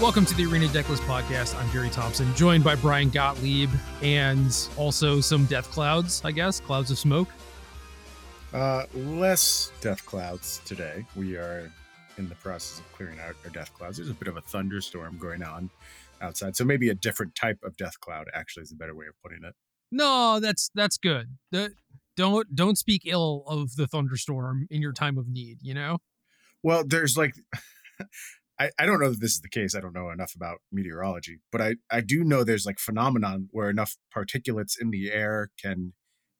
Welcome to the Arena Decklist podcast. I'm Gerry Thompson, joined by Brian Gottlieb and also some death clouds, I guess, clouds of smoke. Uh, less death clouds today. We are in the process of clearing out our death clouds. There's a bit of a thunderstorm going on outside, so maybe a different type of death cloud. Actually, is a better way of putting it. No, that's that's good. The, don't don't speak ill of the thunderstorm in your time of need. You know. Well, there's like. I, I don't know that this is the case. I don't know enough about meteorology, but I, I do know there's like phenomenon where enough particulates in the air can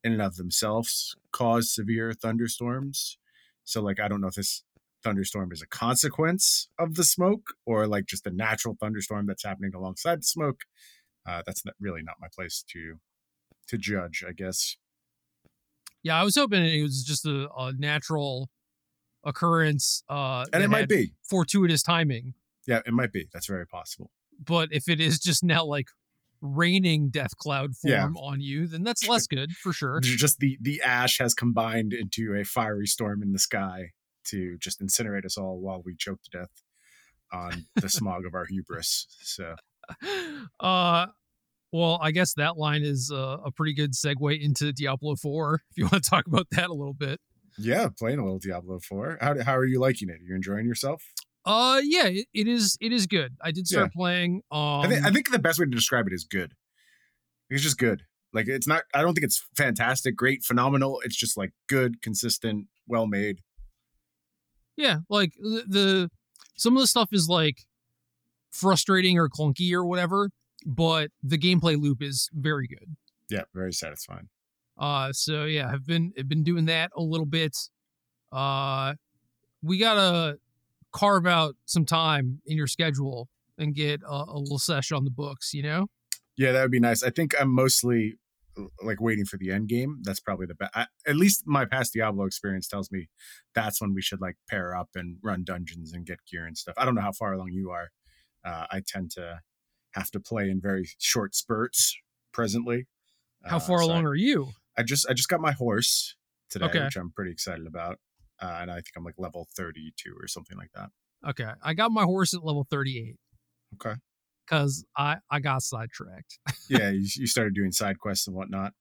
in and of themselves cause severe thunderstorms. So like I don't know if this thunderstorm is a consequence of the smoke or like just a natural thunderstorm that's happening alongside the smoke. Uh, that's not, really not my place to to judge, I guess. Yeah, I was hoping it was just a, a natural occurrence. Uh, and it might be fortuitous timing. Yeah, it might be. That's very possible. But if it is just now like raining death cloud form yeah. on you, then that's less good for sure. Just the the ash has combined into a fiery storm in the sky to just incinerate us all while we choke to death on the smog of our hubris. So, uh, well, I guess that line is uh, a pretty good segue into Diablo Four. If you want to talk about that a little bit. Yeah, playing a little Diablo 4. How how are you liking it? Are you enjoying yourself? Uh yeah, it, it is it is good. I did start yeah. playing um I think, I think the best way to describe it is good. It's just good. Like it's not I don't think it's fantastic, great, phenomenal. It's just like good, consistent, well made. Yeah, like the, the some of the stuff is like frustrating or clunky or whatever, but the gameplay loop is very good. Yeah, very satisfying. Uh, so yeah, I've been I've been doing that a little bit. Uh, we gotta carve out some time in your schedule and get a, a little session on the books. You know? Yeah, that would be nice. I think I'm mostly like waiting for the end game. That's probably the best. At least my past Diablo experience tells me that's when we should like pair up and run dungeons and get gear and stuff. I don't know how far along you are. Uh, I tend to have to play in very short spurts presently. How far uh, so along I, are you? I just I just got my horse today, okay. which I'm pretty excited about, uh, and I think I'm like level 32 or something like that. Okay, I got my horse at level 38. Okay, because I I got sidetracked. yeah, you, you started doing side quests and whatnot.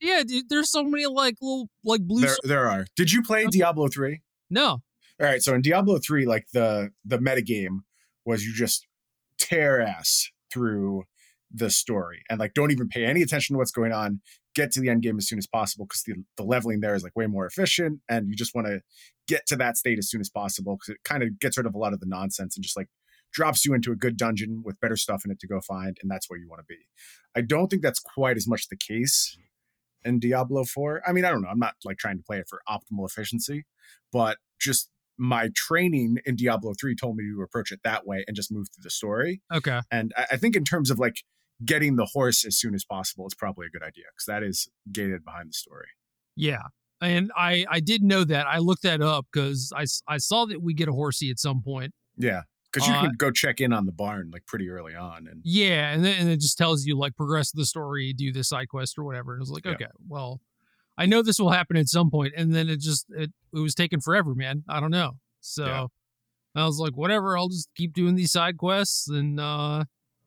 Yeah, dude, there's so many like little like blue. There, there are. Did you play Diablo 3? No. All right, so in Diablo 3, like the the meta game was you just tear ass through the story and like don't even pay any attention to what's going on. Get to the end game as soon as possible because the, the leveling there is like way more efficient and you just want to get to that state as soon as possible because it kind of gets rid of a lot of the nonsense and just like drops you into a good dungeon with better stuff in it to go find and that's where you want to be. I don't think that's quite as much the case in diablo 4 i mean i don't know. I'm not like trying to play it for optimal efficiency but just my training in diablo 3 told me to approach it that way and just move through the story. Okay. And I, I think in terms of like getting the horse as soon as possible is probably a good idea because that is gated behind the story. Yeah. And I, I did know that. I looked that up because I, I saw that we get a horsey at some point. Yeah. Because you uh, can go check in on the barn like pretty early on. And yeah. And then and it just tells you like progress the story, do this side quest or whatever. And it was like, yeah. okay, well, I know this will happen at some point, And then it just, it, it was taking forever, man. I don't know. So yeah. I was like, whatever, I'll just keep doing these side quests and, uh,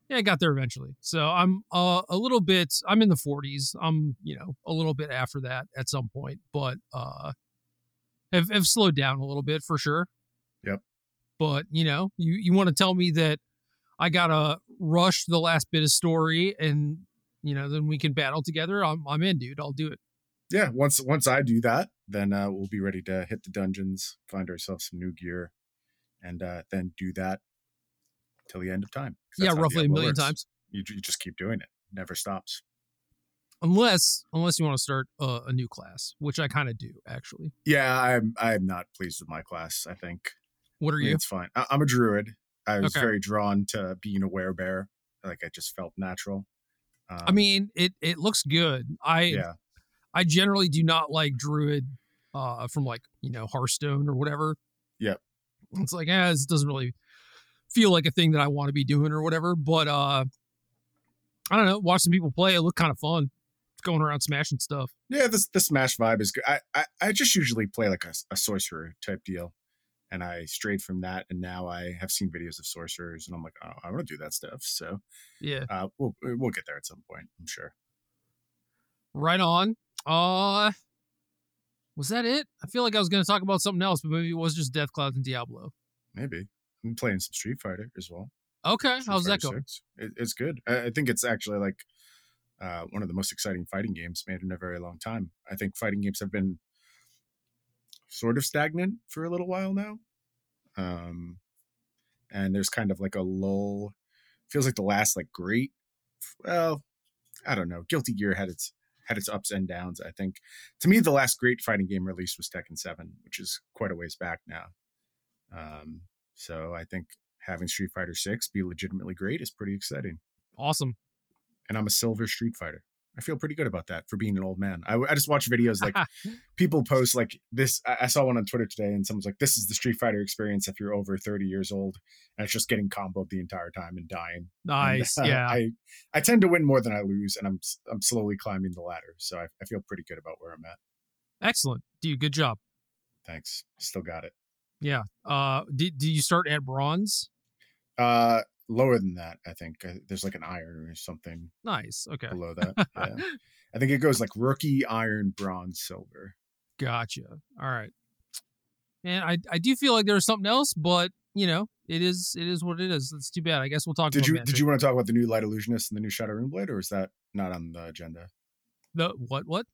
yeah, I got there eventually. So I'm uh, a little bit. I'm in the 40s. I'm you know a little bit after that at some point, but uh, have have slowed down a little bit for sure. Yep. But you know, you you want to tell me that I gotta rush the last bit of story, and you know, then we can battle together. I'm I'm in, dude. I'll do it. Yeah. Once once I do that, then uh, we'll be ready to hit the dungeons, find ourselves some new gear, and uh, then do that till the end of time. Yeah, roughly a million works. times. You, you just keep doing it. it never stops. Unless unless you want to start a, a new class, which I kind of do actually. Yeah, I'm I'm not pleased with my class. I think. What are you? It's fine. I, am a druid. I was okay. very drawn to being a werebear. Like it just felt natural. Um, I mean, it it looks good. I yeah. I generally do not like druid uh from like you know Hearthstone or whatever. Yep. It's like, eh, this doesn't really feel like a thing that I want to be doing or whatever. But uh I don't know, watch some people play. It looked kind of fun. Going around smashing stuff. Yeah, this the smash vibe is good. I I, I just usually play like a, a sorcerer type deal, and I strayed from that, and now I have seen videos of sorcerers, and I'm like, oh, I want to do that stuff. So Yeah. uh, we'll we'll get there at some point, I'm sure. Right on. Uh was that it? I feel like I was gonna talk about something else, but maybe it was just Death Clouds and Diablo. Maybe I'm playing some Street Fighter as well. Okay. Street How's that Fighter going? It, it's good. I, I think it's actually like uh, one of the most exciting fighting games made in a very long time. I think fighting games have been sort of stagnant for a little while now. Um, and there's kind of like a lull. Feels like the last like great. Well, I don't know. Guilty Gear had its had its ups and downs. I think to me the last great fighting game released was Tekken Seven, which is quite a ways back now. Um, so I think having Street Fighter Six be legitimately great is pretty exciting. Awesome. And I'm a silver Street Fighter. I feel pretty good about that for being an old man. I, I just watch videos like people post like this. I, I saw one on Twitter today, and someone's like, "This is the Street Fighter experience if you're over 30 years old," and it's just getting comboed the entire time and dying. nice. And, uh, yeah. I I tend to win more than I lose, and I'm I'm slowly climbing the ladder, so I, I feel pretty good about where I'm at. Excellent. Dude, good job. Thanks, still got it. Yeah. Uh did, did you start at bronze? Uh, lower than that, I think. Uh, There's like an iron or something Nice. Okay. below that. Yeah. I think it goes like rookie, iron, bronze, silver. Gotcha. All right. And I I do feel like there's something else, but you know, it is it is what it is. It's too bad. I guess we'll talk Did about you Magic. did you want to talk about the new Light Illusionist and the new Shadow Runeblade, or is that not on the agenda? the what what?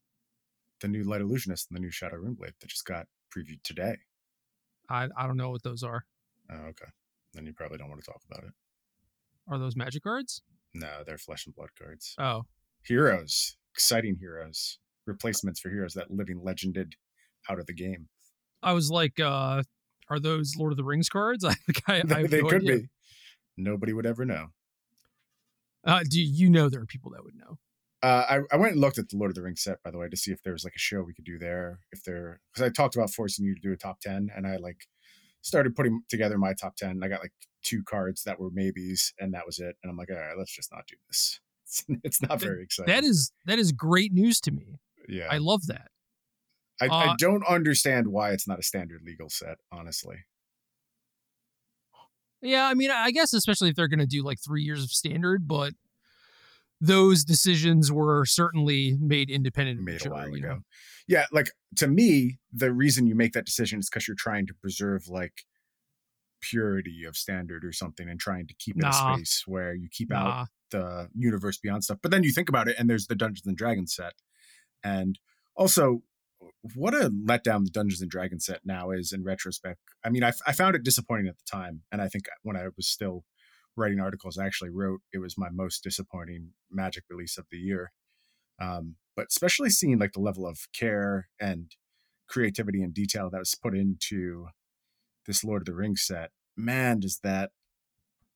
The new Light Illusionist and the new Shadow Runeblade that just got previewed today. I I don't know what those are. Oh, okay. Then you probably don't want to talk about it. Are those magic cards? No, they're flesh and blood cards. Oh. Heroes, exciting heroes, replacements for heroes that living legended out of the game. I was like, uh are those Lord of the Rings cards? I, I, I They, have they no could idea. be. Nobody would ever know. Uh, do you know there are people that would know? Uh, I, I went and looked at the Lord of the Rings set, by the way, to see if there was like a show we could do there. If there, because I talked about forcing you to do a top 10, and I like started putting together my top 10. I got like two cards that were maybes, and that was it. And I'm like, all right, let's just not do this. It's, it's not very exciting. That is that is great news to me. yeah. I love that. I, I uh, don't understand why it's not a standard legal set, honestly. Yeah, I mean, I guess especially if they're going to do like three years of standard, but those decisions were certainly made independent of Made a while you know? ago. Yeah, like to me, the reason you make that decision is because you're trying to preserve like purity of standard or something and trying to keep it Nah. a space where you keep out the universe beyond stuff. But then you think about it, and there's the Dungeons and Dragons set, and also what a letdown the Dungeons and Dragons set now is in retrospect. I mean, I, I found it disappointing at the time, and I think uh, when I was still writing articles, I actually wrote it was my most disappointing Magic release of the year. Um, but especially seeing like the level of care and creativity and detail that was put into this Lord of the Rings set, man, does that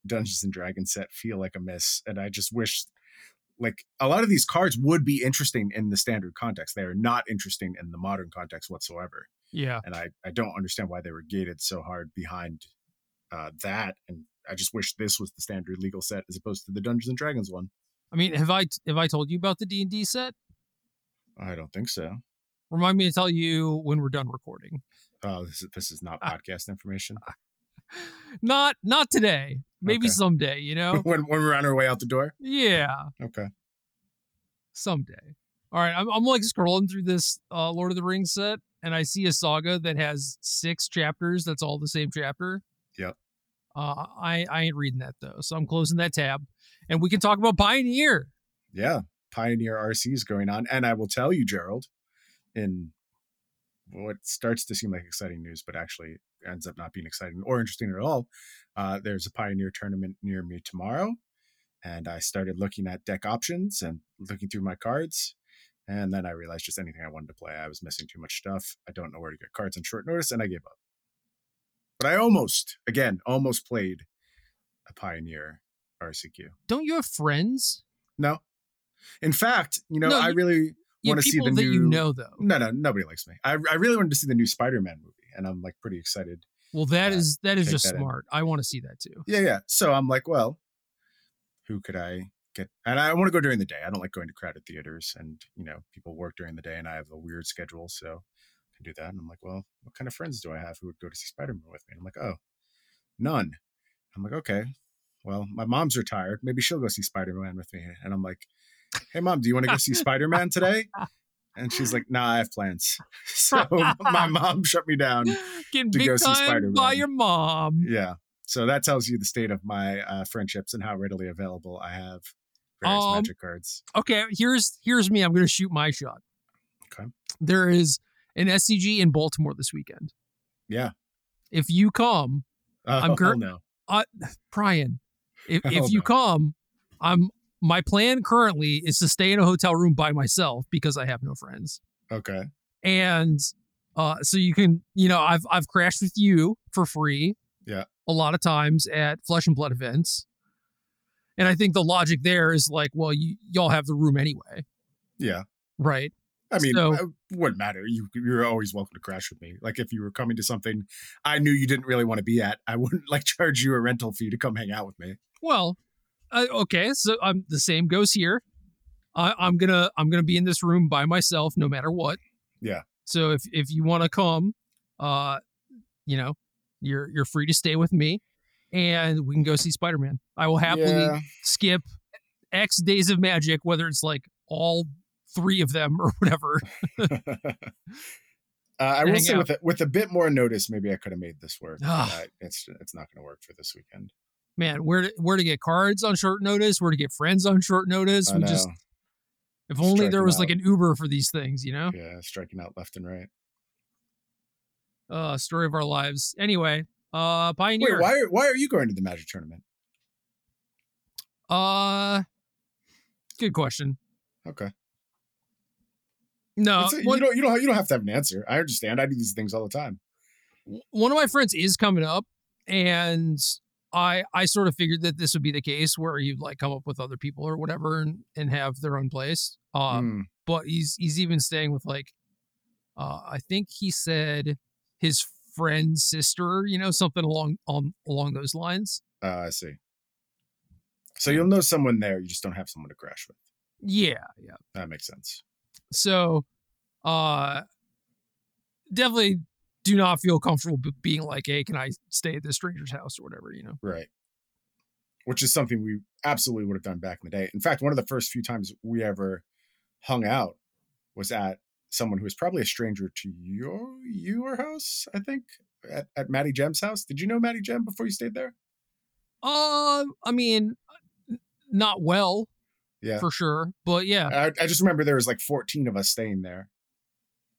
Dungeons and Dragons set feel like a miss. And I just wish like a lot of these cards would be interesting in the standard context. They are not interesting in the modern context whatsoever. yeah, And I, I don't understand why they were gated so hard behind uh, that. And I just wish this was the standard legal set as opposed to the Dungeons and Dragons one. I mean, have I have I told you about the D and D set? I don't think so. Remind me to tell you when we're done recording. Oh, this is this is not podcast information. Not not today. Maybe Okay. someday. You know? when when we're on our way out the door. yeah, Okay. someday. All right, I'm I'm like scrolling through this uh, Lord of the Rings set, and I see a saga that has six chapters. That's all the same chapter. Uh, I I ain't reading that though, so I'm closing that tab, and we can talk about Pioneer. Yeah. Pioneer RC is going on. And I will tell you, Gerald, in what starts to seem like exciting news, but actually ends up not being exciting or interesting at all. Uh, there's a Pioneer tournament near me tomorrow. And I started looking at deck options and looking through my cards. And then I realized just anything I wanted to play, I was missing too much stuff. I don't know where to get cards on short notice, and I gave up. But I almost, again, almost played a Pioneer RCQ. Don't you have friends? No. In fact, you know, No, I really want to see people the that new. you know though. No, no, nobody likes me. I, I really wanted to see the new Spider-Man movie, and I'm like pretty excited. Well, that uh, is that is just that in. smart. I want to see that too. Yeah, yeah. So I'm like, well, who could I get? And I want to go during the day. I don't like going to crowded theaters, and you know, people work during the day, and I have a weird schedule, so can do that. And I'm like, well, what kind of friends do I have who would go to see Spider Man with me? And I'm like, oh, none. I'm like, okay, well, my mom's retired. Maybe she'll go see Spider Man with me. And I'm like, hey, mom, do you want to go see Spider Man today? And she's like, nah, I have plans. So my mom shut me down. Getting to go see time Spider-Man. by your mom. Yeah. So that tells you the state of my uh, friendships and how readily available I have various Um, magic cards. Okay, here's here's me. I'm going to shoot my shot. Okay. There is an SCG in Baltimore this weekend. Yeah. If you come, Oh, I'm cur- no. uh, Brian, if, if Oh, you no. come, I'm my plan currently is to stay in a hotel room by myself because I have no friends. Okay. And uh so you can, you know, I've I've crashed with you for free. Yeah. A lot of times at Flesh and Blood events. And I think the logic there is like, well, you y'all have the room anyway, Yeah. right? I mean, So- it wouldn't matter. You you're always welcome to crash with me. Like if you were coming to something I knew you didn't really want to be at, I wouldn't like charge you a rental fee to come hang out with me. Well, uh, okay, so um, the same goes here. I, I'm gonna I'm gonna be in this room by myself no matter what. Yeah. So if if you want to come, uh, you know, you're you're free to stay with me, and we can go see Spider Man. I will happily Yeah. skip X days of magic, whether it's like all three of them or whatever. Uh, I will say out. with a, with a bit more notice, maybe I could have made this work. Ah. It's it's not going to work for this weekend. Man, where to, where to get cards on short notice? Where to get friends on short notice? I we know. just if only there Striking was like an Uber for these things, you know? yeah, striking out left and right. uh story of our lives anyway uh pioneer Wait, why are, why are you going to the Magic tournament? uh good question Okay, no a- you don't you don't you don't have to have an answer. I understand. I do these things all the time. one of my friends is coming up and i i sort of figured that this would be the case where you'd like come up with other people or whatever and, and have their own place um Hmm. but he's he's even staying with like uh i think he said his friend's sister you know something along on along those lines Uh, I see. So you'll know someone there. You just don't have someone to crash with. yeah yeah That makes sense. So, uh, definitely do not feel comfortable being like, "Hey, can I stay at this stranger's house or whatever?" You know. Right. Which is something we absolutely would have done back in the day. In fact, one of the first few times we ever hung out was at someone who was probably a stranger to your your house, I think, at, at Maddie Gem's house. Did you know Maddie Jem before you stayed there? Um, I mean, not well Yeah. for sure, but yeah, I, I just remember there was like 14 of us staying there.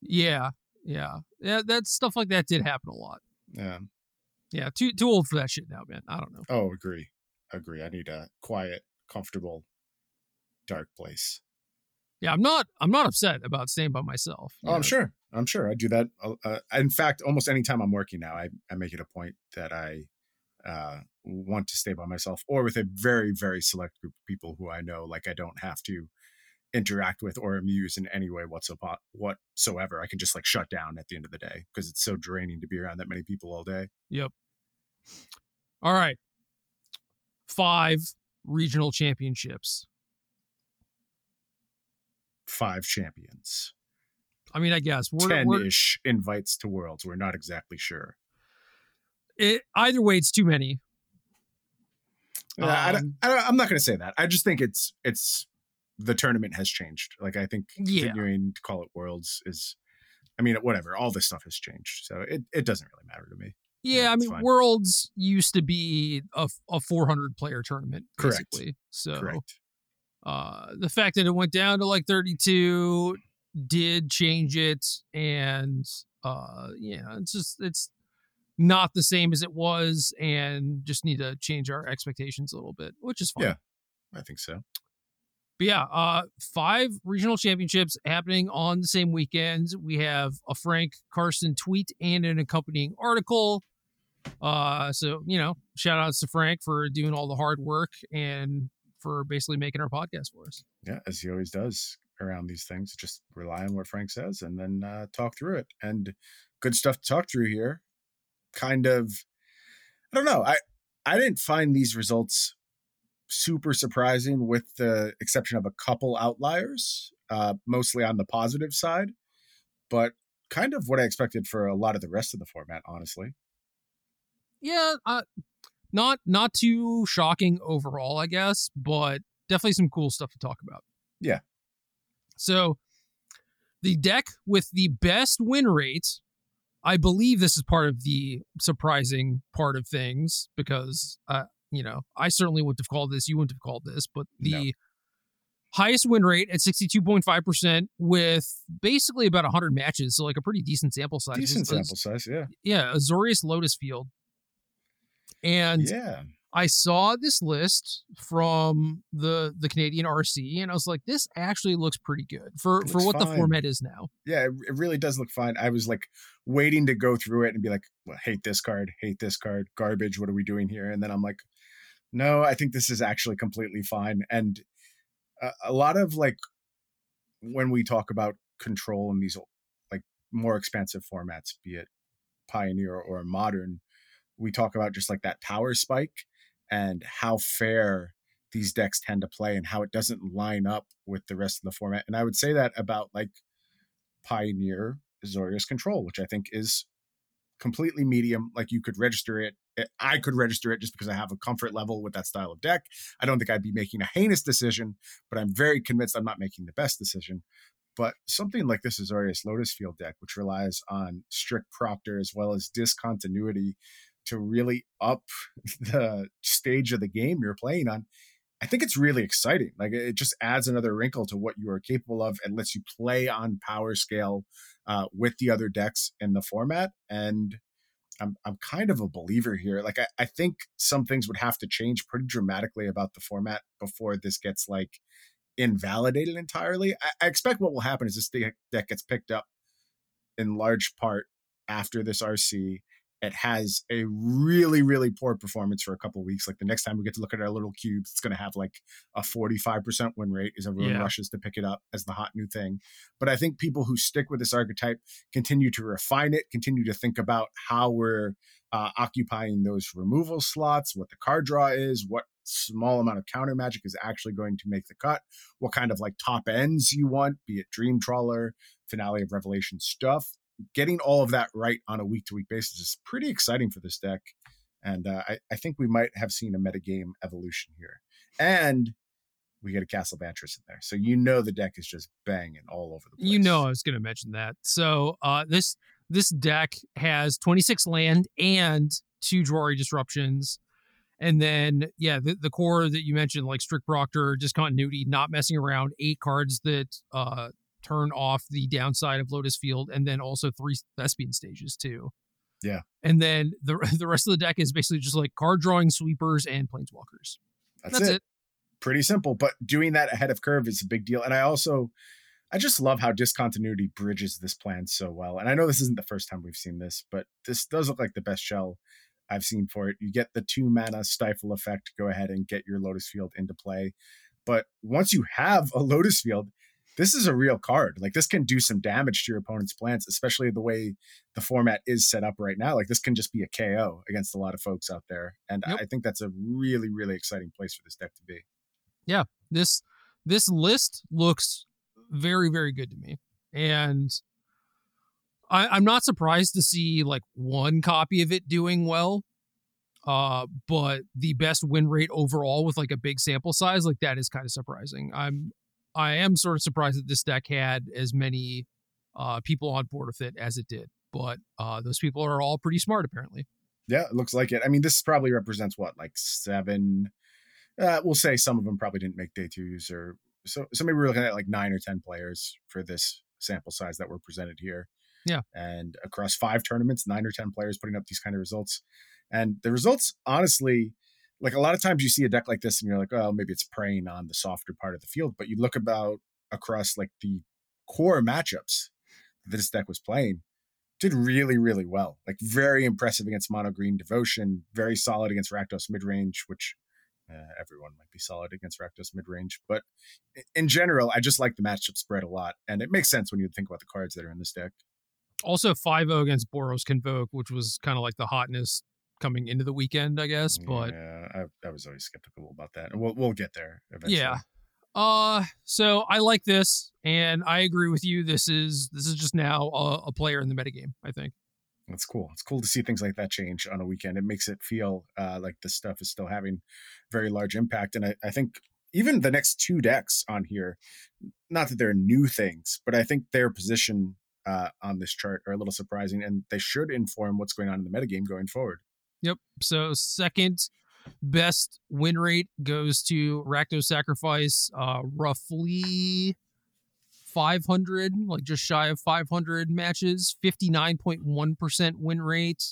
yeah, yeah, yeah. That stuff like that did happen a lot. Yeah. Yeah, too too old for that shit now, man. I don't know. Oh, agree. Agree. I need a quiet, comfortable, dark place. Yeah, I'm not I'm not upset about staying by myself. Oh, I'm sure. I'm sure. I do that. Uh, uh, in fact, almost anytime I'm working now, I, I make it a point that I uh, want to stay by myself or with a very, very select group of people who I know, like I don't have to interact with or amuse in any way whatsoever. whatsoever. I can just like shut down at the end of the day because it's so draining to be around that many people all day. Yep. All right. Five regional championships. Five champions, I mean, I guess we're, 10 we're ish invites to worlds. We're not exactly sure. It, either way, it's too many. Uh, I, don't- Um, I, don't- I'm not going to say that. I just think it's it's the tournament has changed. Like I think Yeah. continuing to call it worlds is, I mean, whatever. All this stuff has changed, so it, it doesn't really matter to me. Yeah, Yeah, I mean, fine. Worlds used to be a, a 400 player tournament, Correct. basically. So Correct. uh, the fact that it went down to like 32 did change it, and uh, yeah, it's just it's not the same as it was, and just need to change our expectations a little bit, which is fine. Yeah. I think so. But yeah, uh, five regional championships happening on the same weekend. We have a Frank Karsten tweet and an accompanying article. Uh, so you know, shout outs to Frank for doing all the hard work and for basically making our podcast for us. Yeah, as he always does around these things, just rely on what Frank says and then uh, talk through it. And good stuff to talk through here. Kind of, I don't know. I I didn't find these results super surprising, with the exception of a couple outliers, uh, mostly on the positive side. But kind of what I expected for a lot of the rest of the format, honestly. Yeah, uh, not not too shocking overall, I guess, but definitely some cool stuff to talk about. Yeah. So the deck with the best win rate, I believe this is part of the surprising part of things because uh, you know, I certainly wouldn't have called this, you wouldn't have called this, but the no. highest win rate at 62.5% with basically about 100 matches, so like a pretty decent sample size. Decent sample size, yeah. Yeah, Azorius Lotus Field. And yeah. I saw this list from the the Canadian RC, and I was like, "This actually looks pretty good for for what fine. the format is now." Yeah, it, it, really does look fine. I was like waiting to go through it and be like, well, "Hate this card, hate this card, garbage. What are we doing here?" And then I'm like, "No, I think this is actually completely fine." And a, a lot of like when we talk about control in these like more expansive formats, be it Pioneer or Modern, we talk about just like that power spike and how fair these decks tend to play and how it doesn't line up with the rest of the format. And I would say that about like Pioneer Azorius Control, which I think is completely medium. Like you could register it. Eh, I could register it just because I have a comfort level with that style of deck. I don't think I'd be making a heinous decision, but I'm very convinced I'm not making the best decision. But something like this Azorius Lotus Field deck, which relies on strict proctor as well as discontinuity to really up the stage of the game you're playing on, I think it's really exciting. Like it just adds another wrinkle to what you are capable of and lets you play on power scale uh, with the other decks in the format. And I'm I'm kind of a believer here. Like I, I think some things would have to change pretty dramatically about the format before this gets like invalidated entirely. I, I expect what will happen is this deck gets picked up in large part after this RC it has a really really poor performance for a couple weeks like the next time we get to look at our little cubes it's going to have like a 45% win rate as everyone yeah. rushes to pick it up as the hot new thing but i think people who stick with this archetype continue to refine it continue to think about how we're uh, occupying those removal slots what the card draw is what small amount of counter magic is actually going to make the cut what kind of like top ends you want be it dream trawler finale of revelation stuff getting all of that right on a week to week basis is pretty exciting for this deck. And uh, I, I, think we might have seen a metagame evolution here. And we get a Castle Vantress in there. So you know the deck is just banging all over the place. You know I was going to mention that. So uh, this this deck has 26 land and two Jwari disruptions. And then, yeah, the, the core that you mentioned, like Strict Proctor, Discontinuity, not messing around, eight cards that uh, turn off the downside of Lotus Field, and then also three Thespian stages too. Yeah. And then the the rest of the deck is basically just like card drawing sweepers and planeswalkers. That's, That's it. it. Pretty simple, but doing that ahead of curve is a big deal. And I also I just love how discontinuity bridges this plan so well. And I know this isn't the first time we've seen this, but this does look like the best shell I've seen for it. You get the two mana stifle effect, go ahead and get your Lotus Field into play. But once you have a Lotus Field, this is a real card. Like this can do some damage to your opponent's plans, especially the way the format is set up right now. Like this can just be a KO against a lot of folks out there. And yep. I think that's a really, really exciting place for this deck to be. Yeah. This this list looks very, very good to me. And I, I'm not surprised to see like one copy of it doing well. Uh, but the best win rate overall with like a big sample size, like that is kind of surprising. I'm I am sort of surprised that this deck had as many uh, people on board with it as it did. But uh, those people are all pretty smart, apparently. Yeah, it looks like it. I mean, this probably represents what, like seven? Uh, we'll say some of them probably didn't make day twos, or so. So maybe we're looking at like nine or ten players for this sample size that were presented here. Yeah, and across five tournaments, nine or ten players putting up these kind of results, and the results, honestly, like a lot of times you see a deck like this and you're like, oh, maybe it's preying on the softer part of the field. But you look about across like the core matchups that this deck was playing, did really, really well. Like very impressive against Mono Green Devotion, very solid against Rakdos Midrange, which uh, everyone might be solid against Rakdos Midrange. But in general, I just like the matchup spread a lot. And it makes sense when you think about the cards that are in this deck. Also 5 0 against Boros Convoke, which was kind of like the hotness coming into the weekend, I guess. But yeah, I, I was always skeptical about that. We'll we'll get there eventually. Yeah. Uh, so I like this. and I agree with you. This is this is just now a, a player in the metagame. I think. That's cool. It's cool to see things like that change on a weekend. It makes it feel uh, like this stuff is still having very large impact. And I, I think even the next two decks on here, not that they're new things, but I think their position uh, on this chart are a little surprising, and they should inform what's going on in the metagame going forward. Yep. So second best win rate goes to Rakdos Sacrifice, uh, roughly 500, like just shy of 500 matches, 59.1% win rate.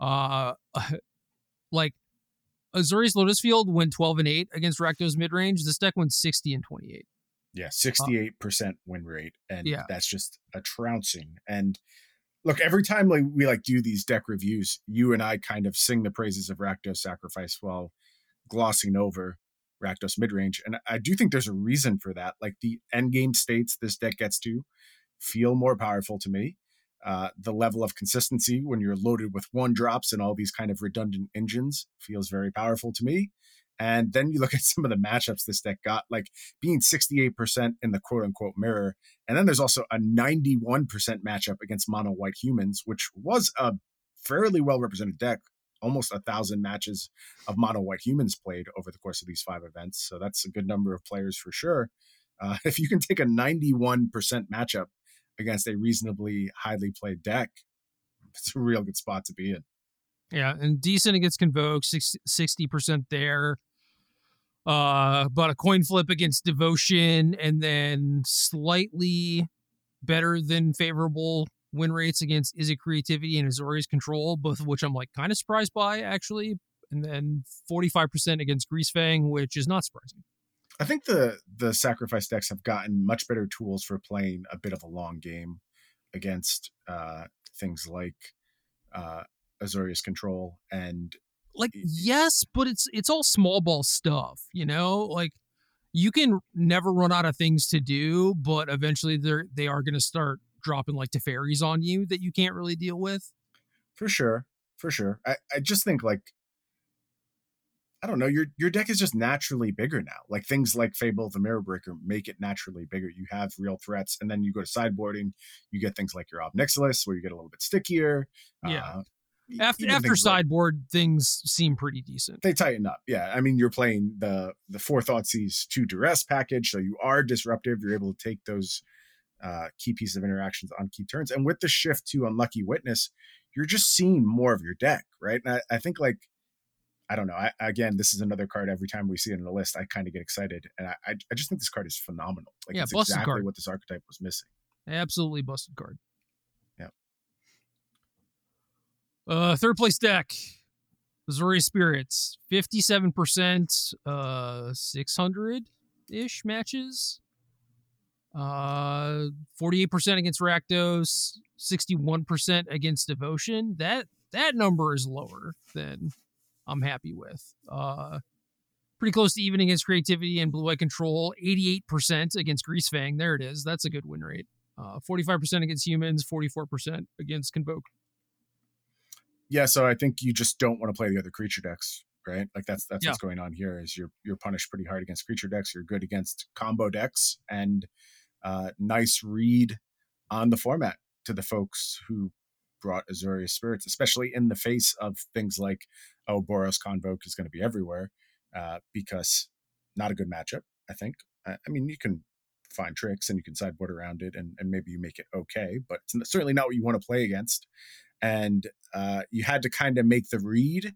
Uh, like Azorius Lotus Field went 12 and 8 against Rakdos mid range. This deck went 60 and 28. Yeah, 68% uh, win rate. And yeah. that's just a trouncing. And look, every time we like do these deck reviews, you and I kind of sing the praises of Rakdos Sacrifice while glossing over Rakdos midrange. And I do think there's a reason for that. Like the end game states this deck gets to feel more powerful to me. Uh, the level of consistency when you're loaded with one drops and all these kind of redundant engines feels very powerful to me. And then you look at some of the matchups this deck got, like being 68% in the quote unquote mirror. And then there's also a 91% matchup against mono white humans, which was a fairly well represented deck. Almost a thousand matches of mono white humans played over the course of these five events. So that's a good number of players for sure. Uh, if you can take a 91% matchup against a reasonably highly played deck, it's a real good spot to be in. Yeah, and decent against Convoke, 60% there. Uh, but a coin flip against Devotion, and then slightly better than favorable win rates against Izzet Creativity and Azorius Control, both of which I'm like kind of surprised by actually. And then 45% against Greasefang, which is not surprising. I think the the sacrifice decks have gotten much better tools for playing a bit of a long game against uh, things like uh, Azorius Control and like yes, but it's it's all small ball stuff, you know? Like you can never run out of things to do, but eventually they're they are going to start dropping like Teferis on you that you can't really deal with. For sure. For sure. I, I just think like I don't know, your your deck is just naturally bigger now. Like things like Fable the Mirror Breaker make it naturally bigger. You have real threats, and then you go to sideboarding, you get things like your Ob Nixilis, where you get a little bit stickier. Yeah. Uh, after after sideboard like, things seem pretty decent. They tighten up. Yeah. I mean, you're playing the the four Thoughtseize two duress package, so you are disruptive. You're able to take those uh, key pieces of interactions on key turns. And with the shift to Unlucky Witness, you're just seeing more of your deck, right? And I, I think like I don't know. I, again, this is another card. Every time we see it in the list, I kind of get excited, and I, I just think this card is phenomenal. Like, yeah, it's exactly card. what this archetype was missing. Absolutely busted card. Uh, third place deck, Azorius Spirits, fifty-seven percent, uh, six hundred ish matches. Uh, forty-eight percent against Rakdos, sixty-one percent against Devotion. That that number is lower than I'm happy with. Uh, pretty close to even against Creativity and Blue Eye Control. Eighty-eight percent against Greasefang. There it is. That's a good win rate. Uh, 45% against humans, 44% against Convoke yeah, so I think you just don't want to play the other creature decks, right? Like that's that's yeah. what's going on here. Is you're you're punished pretty hard against creature decks. You're good against combo decks, and uh, nice read on the format to the folks who brought Azorius Spirits, especially in the face of things like oh Boros Convoke is going to be everywhere, uh, because not a good matchup. I think. I, I mean, you can find tricks and you can sideboard around it and, and maybe you make it okay, but it's certainly not what you want to play against and uh, you had to kind of make the read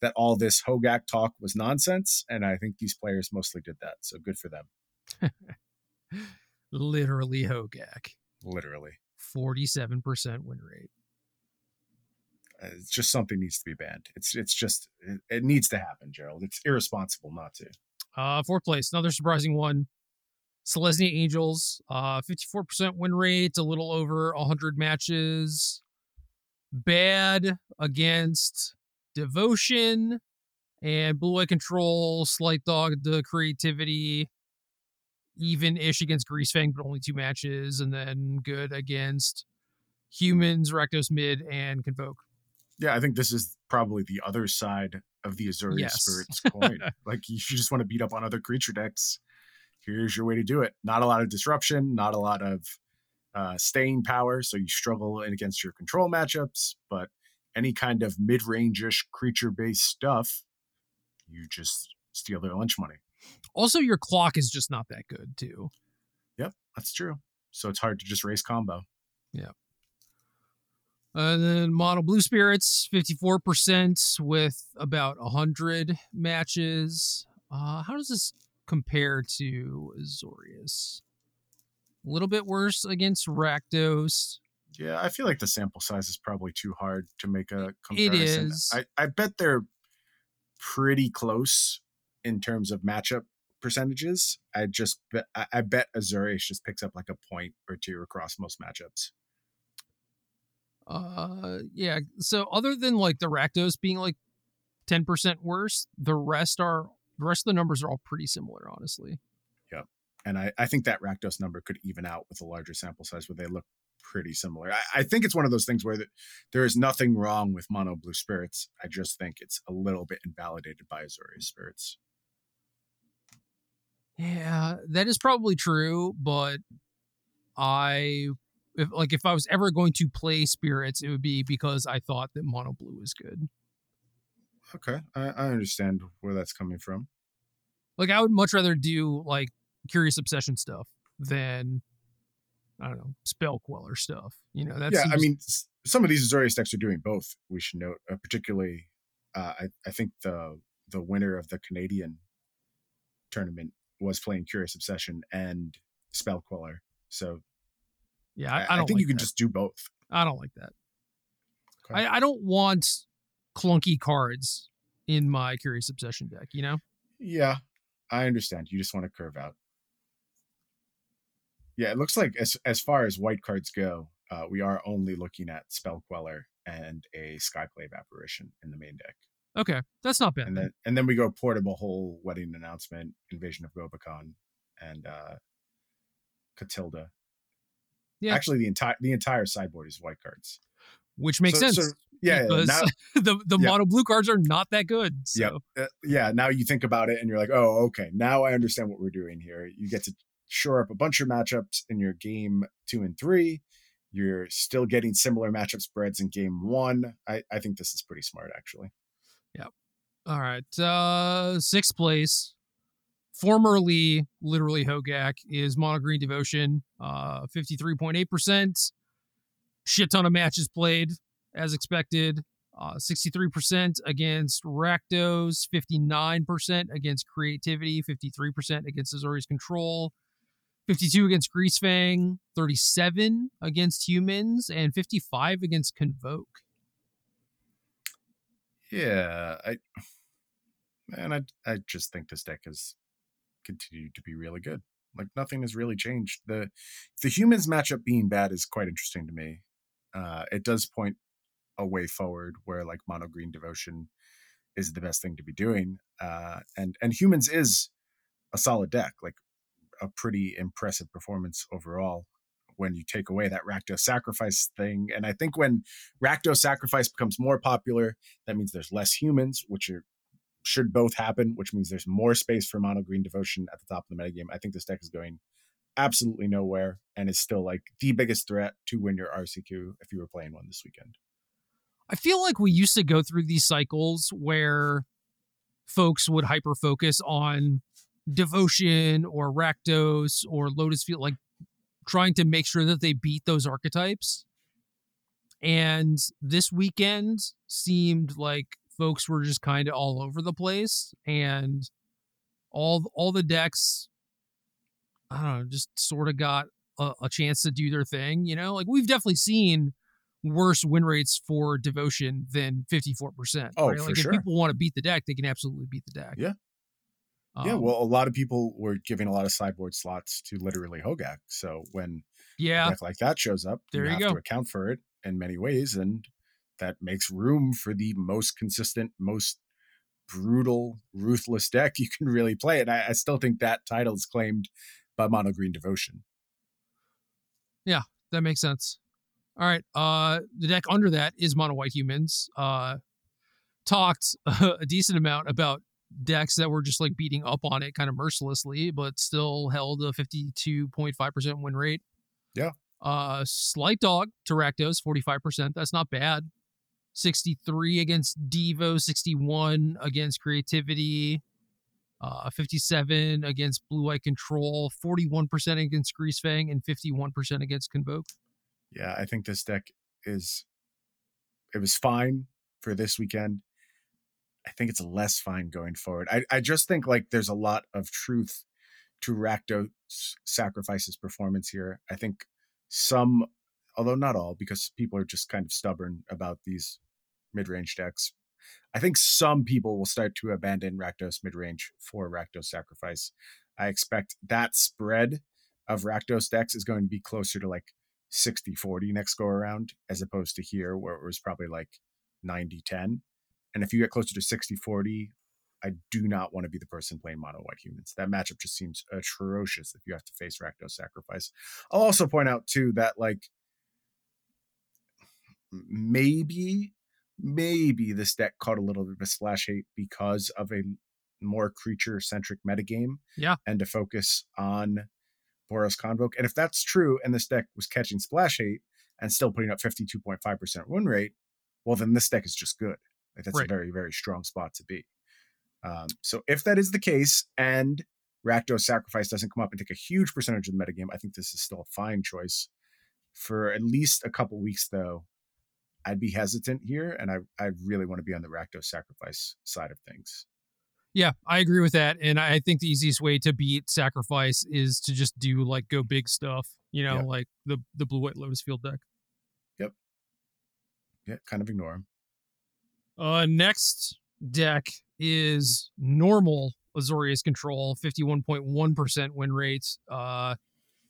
that all this Hogaak talk was nonsense. And I think these players mostly did that. So good for them. Literally Hogaak. Literally. 47% win rate. Uh, it's just something needs to be banned. It's it's just it, it, needs to happen, Gerald. It's irresponsible not to. Uh, fourth place, another surprising one. Selesnya Angels, uh, 54% win rate, a little over 100 matches bad against devotion and blue eye control, slight dog the creativity, even ish against Greasefang, but only two matches, and then good against humans, Rakdos mid, and Convoke. Yeah, I think this is probably the other side of the Azorius yes. Spirits coin. like you just want to beat up on other creature decks. here's your way to do it. Not a lot of disruption, not a lot of uh, staying power, so you struggle against your control matchups, but any kind of mid-range-ish creature-based stuff, you just steal their lunch money. Also, your clock is just not that good, too. Yep, that's true. So it's hard to just race combo. Yeah. And then mono blue spirits, 54% with about 100 matches. Uh, how does this compare to Azorius? A little bit worse against Rakdos. Yeah, I feel like the sample size is probably too hard to make a comparison. It is. I, I bet they're pretty close in terms of matchup percentages. I just bet, I, bet Azorius just picks up like a point or two across most matchups. Uh, yeah. So other than like the Rakdos being like 10% worse, the rest are the rest of the numbers are all pretty similar, honestly. And I, I think that Rakdos number could even out with a larger sample size where they look pretty similar. I, I think it's one of those things where the, there is nothing wrong with mono blue spirits. I just think it's a little bit invalidated by Azorius spirits. Yeah, that is probably true, but I if like if I was ever going to play spirits, it would be because I thought that mono blue is good. Okay, I, I understand where that's coming from. Like I would much rather do like curious obsession stuff than I don't know spell queller stuff. You know, that's yeah. I mean, some of these Azorius decks are doing both. We should note, uh, particularly, uh, I I think the the winner of the Canadian tournament was playing Curious Obsession and Spell Queller. So yeah, I, I, I don't think like you can that. just do both. I don't like that. Okay. I, I don't want clunky cards in my Curious Obsession deck, you know? Yeah, I understand. You just want to curve out. Yeah, it looks like as as far as white cards go, uh, we are only looking at Spell Queller and a Skyclave Apparition in the main deck. Okay, that's not bad. and then and then we go portable hole wedding announcement, invasion of Gobakhan, and uh Catilda. Yeah. Actually, the entire the entire sideboard is white cards. Which makes So- sense. so- yeah, yeah, because now, the the yeah. mono blue cards are not that good. So Yep. uh, yeah. Now you think about it, and you're like, oh, okay. Now I understand what we're doing here. You get to shore up a bunch of matchups in your game two and three. You're still getting similar matchup spreads in game one. I, I think this is pretty smart, actually. Yeah. All right. Uh sixth place. Formerly literally Hogaak is Mono Green Devotion. Uh 53.8%. Shit ton of matches played as expected. Uh, 63% against Rakdos, 59% against Creativity, 53% against Azorius Control, 52 against Greasefang, 37 against Humans, and 55 against Convoke. Yeah, I man, I I just think this deck has continued to be really good. Like nothing has really changed. The the humans matchup being bad is quite interesting to me. Uh, it does point a way forward where like mono green devotion is the best thing to be doing. Uh, and and humans is a solid deck, like a pretty impressive performance overall. When you take away that Rakdos sacrifice thing, and I think when Rakdos sacrifice becomes more popular, that means there's less humans, which are should both happen, which means there's more space for mono green devotion at the top of the metagame. I think this deck is going absolutely nowhere and is still like the biggest threat to win your RCQ if you were playing one this weekend. I feel like we used to go through these cycles where folks would hyper focus on devotion or Rakdos or Lotus Field, like trying to make sure that they beat those archetypes. And this weekend seemed like folks were just kind of all over the place and all all the decks I don't know, just sort of got a, a chance to do their thing, you know? Like we've definitely seen worse win rates for devotion than 54%. Oh, right? for like sure. if people want to beat the deck, they can absolutely beat the deck. Yeah. Yeah, Um, well, a lot of people were giving a lot of sideboard slots to literally Hogaak. So when yeah, a deck like that shows up, There you have go. to account for it in many ways, and that makes room for the most consistent, most brutal, ruthless deck you can really play. And I, I still think that title is claimed by Mono Green Devotion. Yeah, that makes sense. All right. Uh the deck under that is mono white humans. Uh talked a decent amount about decks that were just like beating up on it kind of mercilessly, but still held a 52.5% win rate. Yeah. Uh, slight dog to Rakdos, 45%. That's not bad. 63 against Devo, 61 against Creativity, uh, 57 against Blue White Control, 41% against Greasefang, and 51% against Convoke. Yeah, I think this deck is it was fine for this weekend. I think it's less fine going forward. I, I just think like there's a lot of truth to Rakdos sacrifices performance here. I think some, although not all, because people are just kind of stubborn about these mid-range decks. I think some people will start to abandon Rakdos mid-range for Rakdos sacrifice. I expect that spread of Rakdos decks is going to be closer to like 60 40 next go around, as opposed to here where it was probably like 90 10. And if you get closer to 60 40, I do not want to be the person playing mono white humans. That matchup just seems atrocious if you have to face Rakdos sacrifice. I'll also point out too that like maybe maybe this deck caught a little bit of splash hate because of a more creature centric metagame. Yeah. And to focus on Boros Convoke. And if that's true, and this deck was catching splash hate and still putting up 52.5% win rate, well, then this deck is just good. Like that's right. a very, very strong spot to be. Um, so if that is the case, and Rakdos Sacrifice doesn't come up and take a huge percentage of the metagame, I think this is still a fine choice. For at least a couple weeks, though, I'd be hesitant here, and I I really want to be on the Rakdos Sacrifice side of things. Yeah, I agree with that. And I think the easiest way to beat sacrifice is to just do like go big stuff, you know, yep. like the the blue white lotus field deck. Yep. Yeah, kind of ignore them. Uh next deck is normal Azorius control, 51.1% win rates. Uh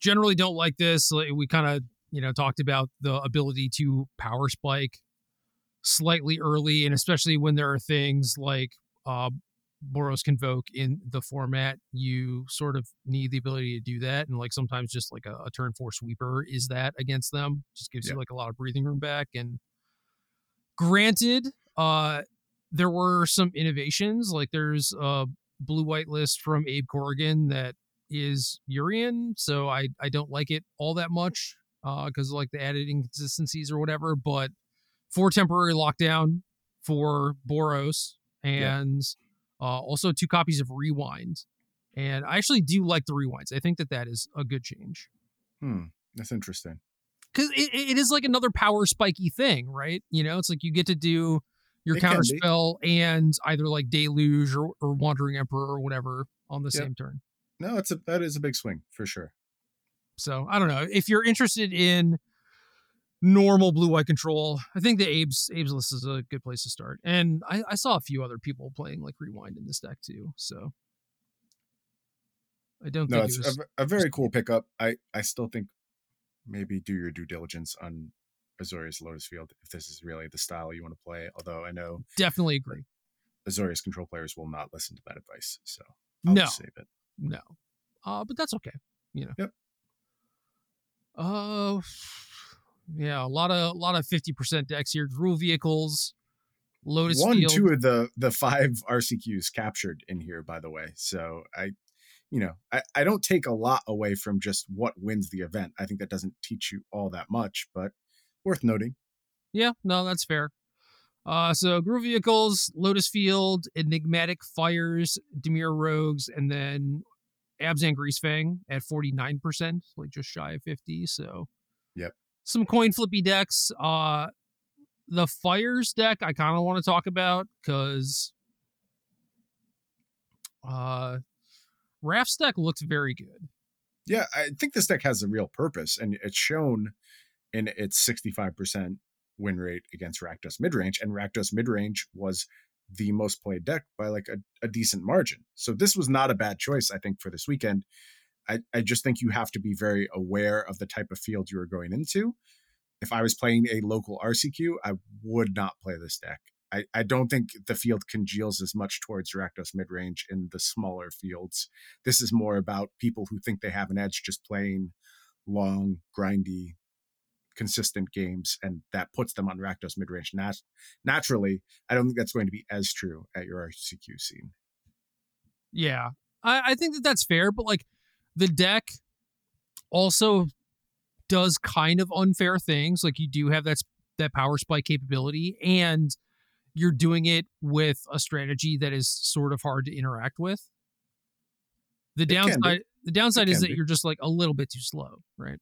generally don't like this. We kind of, you know, talked about the ability to power spike slightly early and especially when there are things like uh Boros Convoke in the format, you sort of need the ability to do that. And like sometimes just like a, a turn four sweeper is that against them. Just gives yeah. you like a lot of breathing room back. And granted, uh there were some innovations. Like there's a blue white list from Abe Corrigan that is Yorion, So I I don't like it all that much uh because like the added inconsistencies or whatever. But for temporary lockdown for Boros and yeah uh, also, two copies of Rewind, and I actually do like the rewinds. I think that that is a good change. Hmm, that's interesting. Because it, it is like another power spiky thing, right? You know, it's like you get to do your it counter spell and either like Deluge or, or Wandering Emperor or whatever on the yep. same turn. No, it's a that is a big swing for sure. So I don't know if you're interested in normal blue white control. I think the Abe's Abe's list is a good place to start. And I, I saw a few other people playing like rewind in this deck too. So I don't no, it's it was, a, a, very cool pickup. I I still think maybe do your due diligence on Azorius Lotus Field if this is really the style you want to play. Although I know definitely agree. Azorius control players will not listen to that advice. So I'll no, save it. No. Uh, but that's okay. You know. Yep. Uh yeah, a lot of a lot of fifty percent decks here. Gruul vehicles, Lotus one, Field. two of the the five RCQs captured in here, by the way. So I, you know, I, I don't take a lot away from just what wins the event. I think that doesn't teach you all that much, but worth noting. Yeah, no, that's fair. Uh, so Gruul Vehicles, Lotus Field, Enigmatic Fires, Dimir Rogues, and then Abzan Greasefang at 49%, like just shy of 50. So Yep some coin flippy decks. Uh, the fires deck I kind of want to talk about because uh, Raph's deck looks very good. Yeah, I think this deck has a real purpose, and it's shown in its 65% win rate against Rakdos midrange, and Rakdos midrange was the most played deck by like a, a decent margin. So this was not a bad choice, I think, for this weekend. I, I just think you have to be very aware of the type of field you are going into. If I was playing a local RCQ, I would not play this deck. I, I don't think the field congeals as much towards Rakdos midrange in the smaller fields. This is more about people who think they have an edge just playing long, grindy, consistent games, and that puts them on Rakdos midrange. Nat- naturally, I don't think that's going to be as true at your RCQ scene. Yeah, I, I think that that's fair, but like the deck also does kind of unfair things. Like you do have that that power spike capability, and you're doing it with a strategy that is sort of hard to interact with. The downside, the downside is that be. you're just like a little bit too slow, right?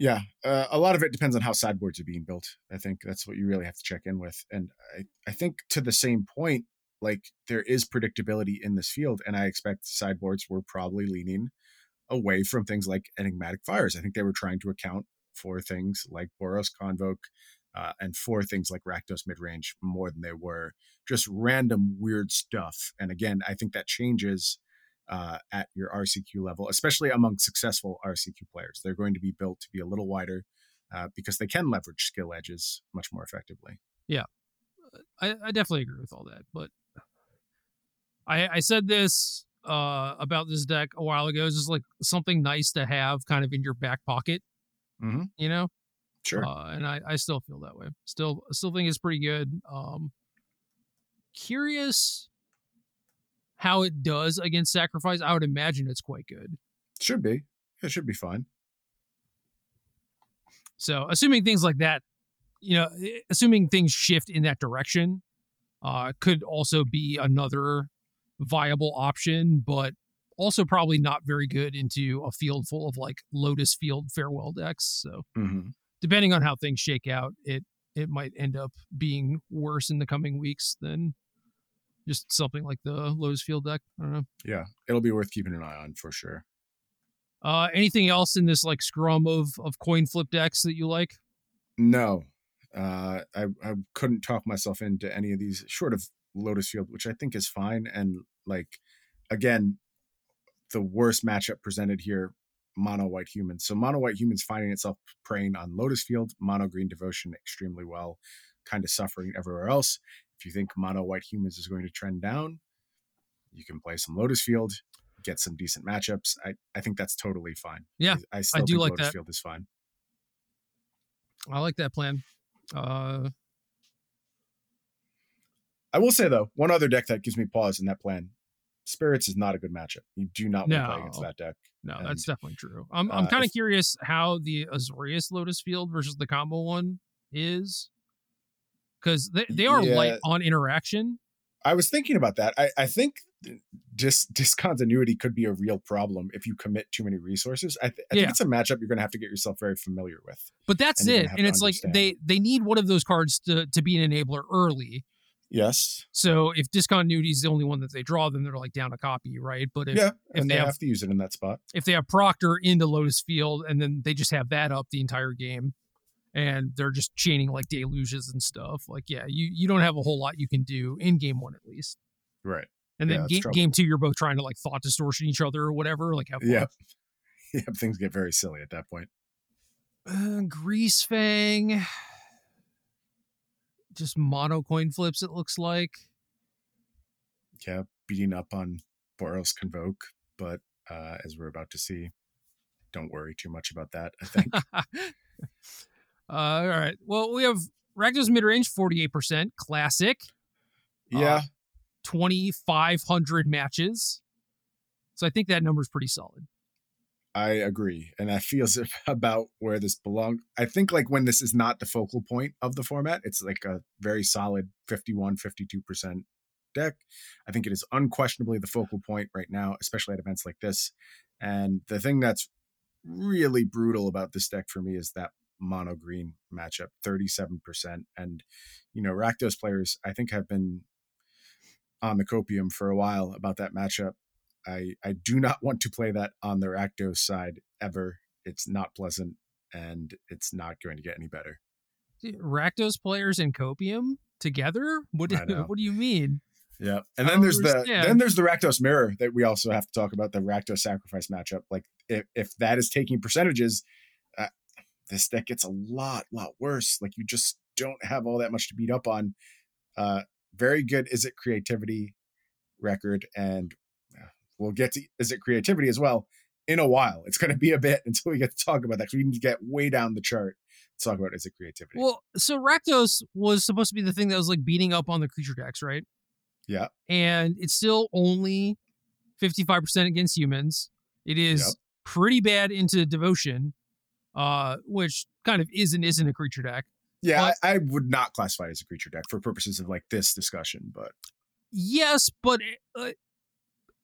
Yeah, uh, a lot of it depends on how sideboards are being built. I think that's what you really have to check in with. And I, I think to the same point, like there is predictability in this field, and I expect sideboards were probably leaning away from things like enigmatic fires. I think they were trying to account for things like Boros Convoke uh, and for things like Rakdos midrange more than they were just random weird stuff. And again, I think that changes uh, at your RCQ level, especially among successful RCQ players. They're going to be built to be a little wider uh, because they can leverage skill edges much more effectively. Yeah, I, I definitely agree with all that. But I, I said this uh, about this deck a while ago. It's just like something nice to have kind of in your back pocket. Mm-hmm. You know, sure. Uh, and I, I still feel that way. Still, still think it's pretty good. Um, curious how it does against sacrifice. I would imagine it's quite good. Should be. It should be fine. So, assuming things like that, you know, assuming things shift in that direction, uh, could also be another viable option, but also probably not very good into a field full of like Lotus Field farewell decks. So mm-hmm. depending on how things shake out, it it might end up being worse in the coming weeks than just something like the Lotus Field deck. I don't know. Yeah, it'll be worth keeping an eye on for sure. Uh, anything else in this like scrum of of coin flip decks that you like? No, uh, I I couldn't talk myself into any of these short of Lotus Field, which I think is fine. And like again, the worst matchup presented here mono white humans. So mono white humans finding itself preying on Lotus Field, mono green devotion extremely well, kind of suffering everywhere else. If you think mono white humans is going to trend down, you can play some Lotus Field, get some decent matchups. I, I think that's totally fine. Yeah, I, I still I do think like Lotus that. Field is fine. I like that plan. Uh, I will say though, one other deck that gives me pause in that plan. Spirits is not a good matchup. You do not want no. to play against that deck. No, and, that's definitely true. I'm I'm uh, kind of curious how the Azorius Lotus Field versus the combo one is, because they, they are yeah. light on interaction. I was thinking about that. I, I think dis discontinuity could be a real problem if you commit too many resources. I, th- I yeah. think it's a matchup you're going to have to get yourself very familiar with. But that's and it, and it's understand. like they they need one of those cards to to be an enabler early Yes. So if discontinuity is the only one that they draw, then they're like down a copy, right? But if, yeah, if and they, they have, have, to use it in that spot. If they have Proctor into Lotus Field and then they just have that up the entire game, and they're just chaining like deluges and stuff, like yeah, you you don't have a whole lot you can do in game one at least. Right. And then yeah, game, game two, you're both trying to like thought distortion each other or whatever. Like have yeah, yeah, things get very silly at that point. Uh, Greasefang just mono coin flips, it looks like. Yeah, beating up on Boros Convoke, but uh, as we're about to see, don't worry too much about that, I think. uh, all right. Well, we have Rakdos midrange, 48%, classic. Yeah. Uh, 2,500 matches. So I think that number is pretty solid. I agree. And that feels about where this belongs. I think like when this is not the focal point of the format, it's like a very solid 51, 52% deck. I think it is unquestionably the focal point right now, especially at events like this. And the thing that's really brutal about this deck for me is that mono green matchup, 37%. And, you know, Rakdos players, I think, have been on the copium for a while about that matchup. I I do not want to play that on the Rakdos side ever. It's not pleasant, and it's not going to get any better. Rakdos players and Copium together? What do, what do you mean? Yeah, and then there's understand. the then there's the Rakdos mirror that we also have to talk about the Rakdos sacrifice matchup. Like if if that is taking percentages, this deck gets a lot lot worse. Like you just don't have all that much to beat up on. Uh, very good Izzet creativity record and we'll get to Izzet creativity as well in a while. It's going to be a bit until we get to talk about that. because we need to get way down the chart to talk about Izzet creativity. Well, so Rakdos was supposed to be the thing that was like beating up on the creature decks, right? Yeah. And it's still only 55% against humans. It is Yep. pretty bad into devotion, uh, which kind of is and isn't a creature deck. Yeah, But- I, I would not classify it as a creature deck for purposes of like this discussion, but Yes, but uh,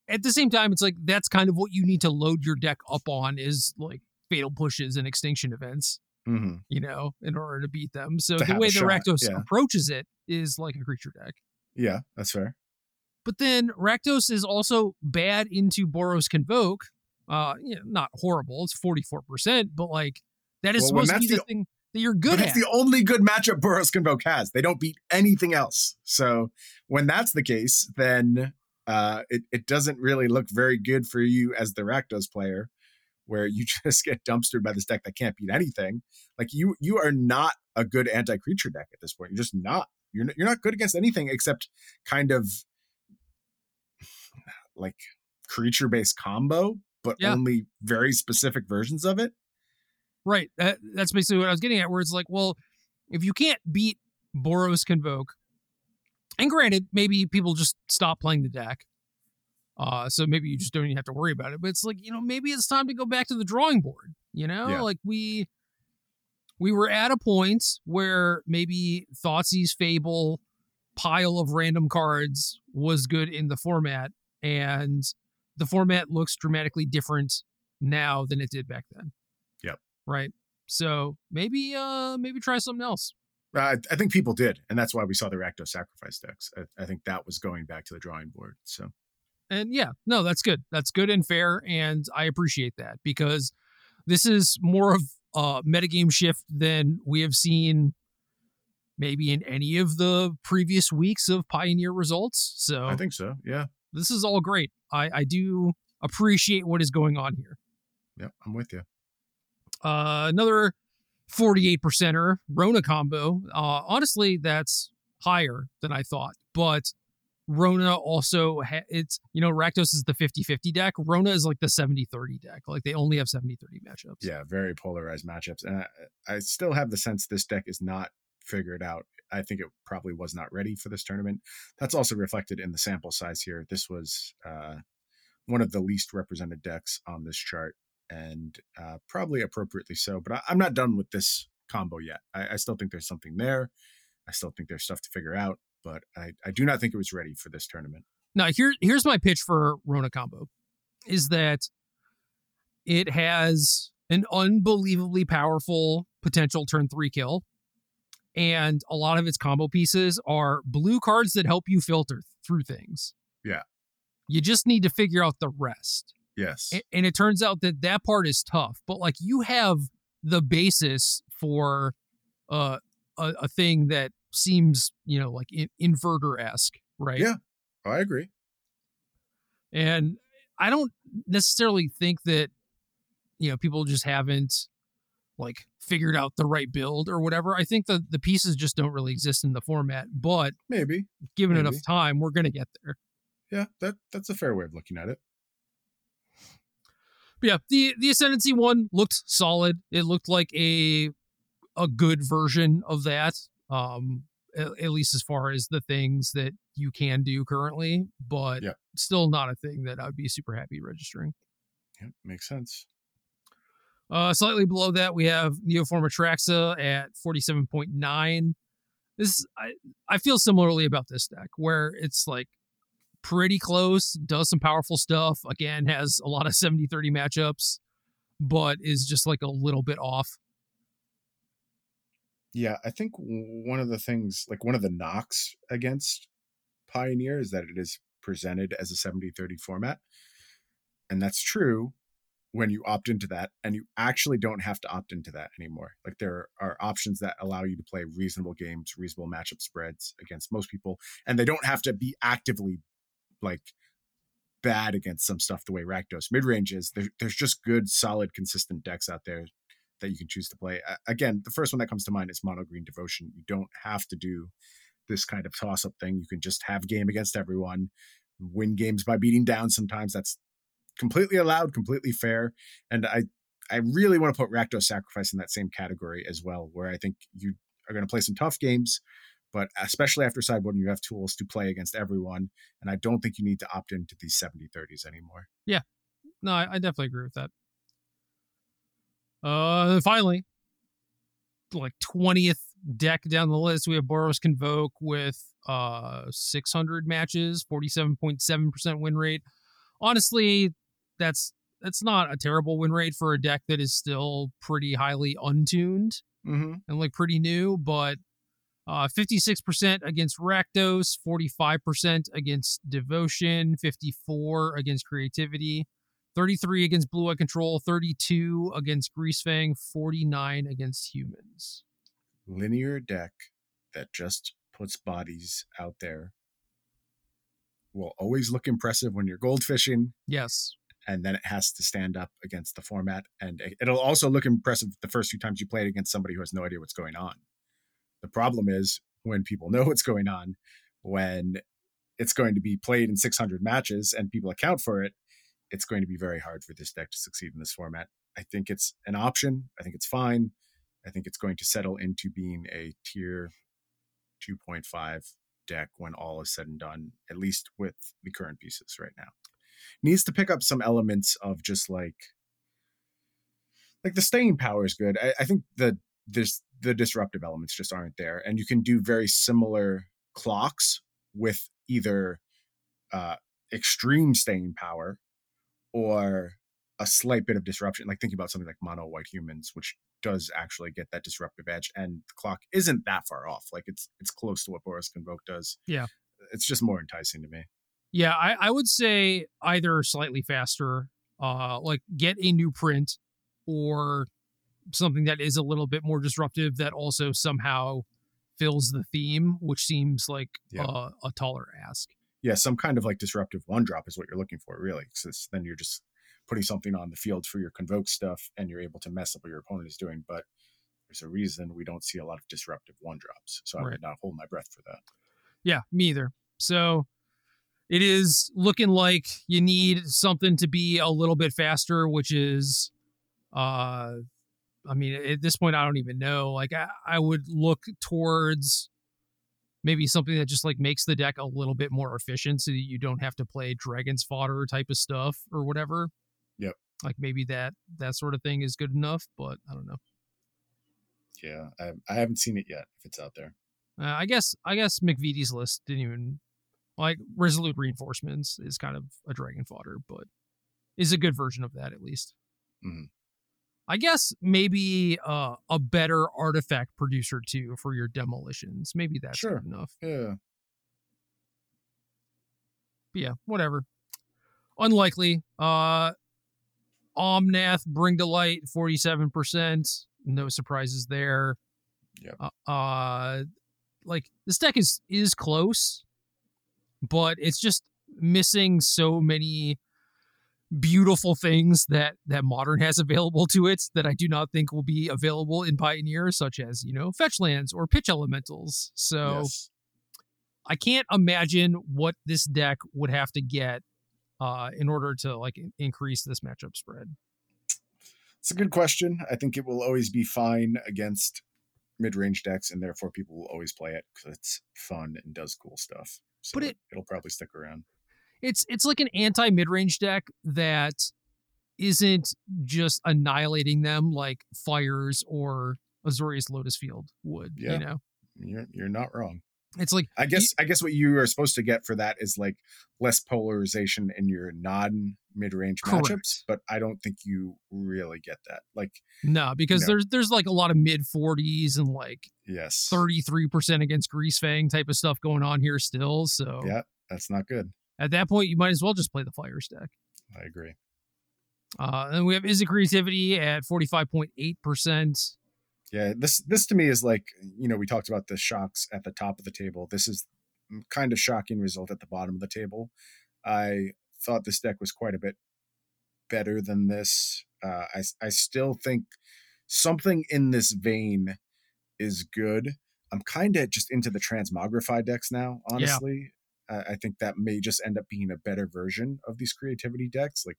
at the same time, it's like that's kind of what you need to load your deck up on is like fatal pushes and extinction events, mhm. you know, in order to beat them. So To the way the Rakdos yeah. approaches it is like a creature deck. yeah, that's fair. But then Rakdos is also bad into Boros Convoke. Uh, you know, not horrible. It's 44%, but like that is Well, supposed to be the, the- thing that you're good it's at. the only good matchup Boros Convoke has. They don't beat anything else. So when that's the case, then uh, it, it doesn't really look very good for you as the Rakdos player, where you just get dumpstered by this deck that can't beat anything. Like you you are not a good anti-creature deck at this point. You're just not. You're not, you're not good against anything except kind of like creature-based combo, but Yeah. only very specific versions of it. Right. That, that's basically what I was getting at, where it's like, well, if you can't beat Boros Convoke, and granted, maybe people just stop playing the deck. Uh, so maybe you just don't even have to worry about it. But it's like, you know, maybe it's time to go back to the drawing board. You know? Yeah. Like we we were at a point where maybe Thoughtseize Fable pile of random cards was good in the format, and the format looks dramatically different now than it did back then. Yep. Right. So maybe uh maybe try something else. I, I think people did, and that's why we saw the Rakdos sacrifice decks. I, I think that was going back to the drawing board. So And yeah, no, that's good. That's good and fair, and I appreciate that because this is more of a metagame shift than we have seen maybe in any of the previous weeks of Pioneer results. So I think so. Yeah, this is all great. I, I do appreciate what is going on here. yeah, I'm with you. Uh, another 48 percenter Rona combo. Uh, honestly, that's higher than I thought, but Rona also ha- it's you know Rakdos is the 50-50 deck. Rona is like the 70-30 deck. Like they only have 70-30 matchups. Yeah, very polarized matchups, and I, I still have the sense this deck is not figured out. I think it probably was not ready for this tournament. That's also reflected in the sample size here. This was uh, one of the least represented decks on this chart, and uh, probably appropriately so. But I, I'm not done with this combo yet. I, I still think there's something there. I still think there's stuff to figure out, but I, I do not think it was ready for this tournament. Now here here's my pitch for Rona combo is that it has an unbelievably powerful potential turn 3 kill and a lot of its combo pieces are blue cards that help you filter through things. Yeah. You just need to figure out the rest. Yes. And it turns out that that part is tough, but like you have the basis for uh, a, a thing that seems, you know, like in, inverter esque, right? Yeah. Oh, I agree. And I don't necessarily think that, you know, people just haven't like figured out the right build or whatever. I think that the pieces just don't really exist in the format, but Maybe. given Maybe. enough time, we're going to get there. Yeah, that that's a fair way of looking at it. But yeah, the the ascendancy one looked solid. It looked like a a good version of that. Um at, at least as far as the things that you can do currently, but Yeah. still not a thing that I'd be super happy registering. Yeah, makes sense. Uh, slightly below that, we have Neoform Atraxa at 47.9. This I, I feel similarly about this deck, where it's like pretty close, does some powerful stuff, again, has a lot of 70 30 matchups, but is just like a little bit off. Yeah, I think one of the things, like one of the knocks against Pioneer is that it is presented as a 70 30 format. And that's true when you opt into that, and you actually don't have to opt into that anymore. Like there are options that allow you to play reasonable games, reasonable matchup spreads against most people, and they don't have to be actively like bad against some stuff the way Rakdos mid range is. There, there's just good, solid, consistent decks out there that you can choose to play. Again, the first one that comes to mind is Mono Green Devotion. You don't have to do this kind of toss up thing. You can just have game against everyone, win games by beating down. Sometimes that's completely allowed, completely fair. And I, I really want to put Rakdos Sacrifice in that same category as well, where I think you are going to play some tough games, but especially after sideboarding, you have tools to play against everyone. And I don't think you need to opt into these 70 30s anymore. Yeah. No, I, I definitely agree with that. Uh, finally, like twentieth deck down the list, we have Boros Convoke with uh 600 matches, 47.7 percent win rate. Honestly, that's that's not a terrible win rate for a deck that is still pretty highly untuned Mm-hmm. and like pretty new, but uh 56% against Rakdos, 45% against Devotion, 54 against Creativity, 33 against Blue Eye Control, 32 against Greasefang, 49 against Humans. Linear deck that just puts bodies out there will always look impressive when you're goldfishing. Yes. And then it has to stand up against the format. And it- it'll also look impressive the first few times you play it against somebody who has no idea what's going on. The problem is when people know what's going on, when it's going to be played in 600 matches and people account for it, it's going to be very hard for this deck to succeed in this format. I think it's an option. I think it's fine. I think it's going to settle into being a tier 2.5 deck when all is said and done, at least with the current pieces right now needs to pick up some elements of just like like the staying power is good. I, I think the this the disruptive elements just aren't there, and you can do very similar clocks with either uh, extreme staying power or a slight bit of disruption. Like thinking about something like mono white humans, which does actually get that disruptive edge, and the clock isn't that far off. Like it's it's close to what Boros Convoke does. Yeah. it's just more enticing to me. Yeah, I, I would say either slightly faster, uh, like get a new print, or something that is a little bit more disruptive that also somehow fills the theme, which seems like Yeah. uh, a taller ask. yeah, some kind of like disruptive one drop is what you're looking for, really. Because then you're just putting something on the field for your convoke stuff, and you're able to mess up what your opponent is doing. But there's a reason we don't see a lot of disruptive one drops, so I Right. would not hold my breath for that. Yeah, me either. So it is looking like you need something to be a little bit faster, which is, uh, I mean, at this point, I don't even know. Like, I, I would look towards maybe something that just like makes the deck a little bit more efficient, so that you don't have to play Dragon's Fodder type of stuff or whatever. Yep. Like maybe that that sort of thing is good enough, but I don't know. Yeah, I, I haven't seen it yet. If it's out there, Uh, I guess I guess McVitie's list didn't even like resolute reinforcements is kind of a dragon fodder, but is a good version of that at least. Mhm. I guess maybe uh, a better artifact producer too for your demolitions. Maybe that's Sure. good enough. yeah, But yeah, whatever. Unlikely. Uh Omnath, Bring to Light, 47%. No surprises there. Yeah. Uh, uh like this deck is is close, but it's just missing so many beautiful things that that modern has available to it that I do not think will be available in Pioneer, such as, you know, fetch lands or pitch elementals. So yes. I can't imagine what this deck would have to get uh, in order to like increase this matchup spread. It's a good question. I think it will always be fine against mid-range decks, and therefore people will always play it because it's fun and does cool stuff. So But it- it'll probably stick around. It's it's like an anti mid range deck that isn't just annihilating them like fires or Azorius Lotus Field would. Yeah. You know, You're you're not wrong. It's like I guess I guess what you are supposed to get for that is like less polarization in your non mid range matchups, but I don't think you really get that. Like, no, because there's there's like a lot of mid forties and like yes, thirty three percent against Greasefang type of stuff going on here still. So Yeah. that's not good. at that point, you might as well just play the fires deck. I agree. Uh, and we have Izzet Creativity at 45.8%. Yeah, this this to me is like you know we talked about the shocks at the top of the table. This is kind of shocking result at the bottom of the table. I thought this deck was quite a bit better than this. Uh, I I still think something in this vein is good. I'm kind of just into the transmogrify decks now. Honestly, I I think that may just end up being a better version of these creativity decks. Like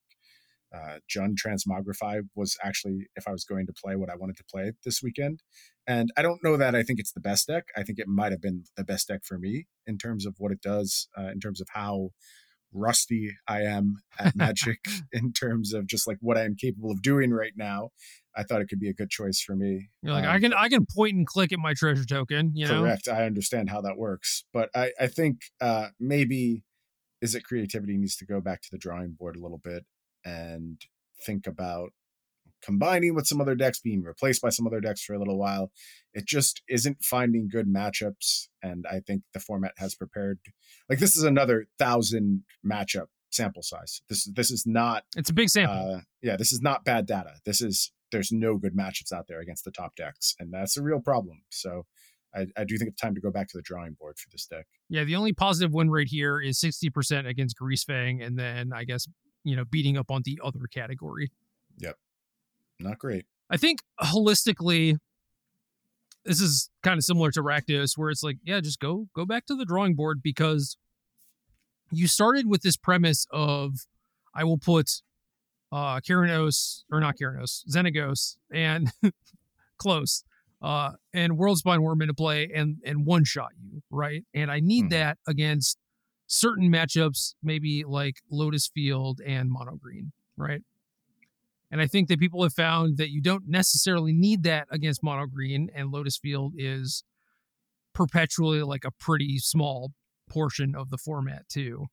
uh, Jund Transmogrify was actually, if I was going to play what I wanted to play this weekend. And I don't know that I think it's the best deck. I think it might have been the best deck for me in terms of what it does, uh, in terms of how rusty I am at Magic, in terms of just like what I am capable of doing right now. I thought it could be a good choice for me. You're like, um, I can I can point and click at my treasure token. You know, correct. I understand how that works, but I I think uh, maybe it creativity needs to go back to the drawing board a little bit and think about combining with some other decks, being replaced by some other decks for a little while. It just isn't finding good matchups. And I think the format has prepared like this is another thousand matchup sample size. This this is not it's a big sample. Uh, yeah, this is not bad data. This is there's no good matchups out there against the top decks, and that's a real problem. So I, I, do think it's time to go back to the drawing board for this deck. Yeah, the only positive win rate here is 60% against Greasefang, and then I guess, you know, beating up on the other category. Yep. Not great. I think holistically, this is kind of similar to Rakdos, where it's like, yeah, just go go back to the drawing board because you started with this premise of I will put uh Keranos or not Keranos, Xenagos and close uh, and Worldspine Wurm into play and and one shot you, right? And I need mm. that against certain matchups, maybe like Lotus Field and Mono Green, right? And I think that people have found that you don't necessarily need that against Mono Green, and Lotus Field is perpetually like a pretty small portion of the format too.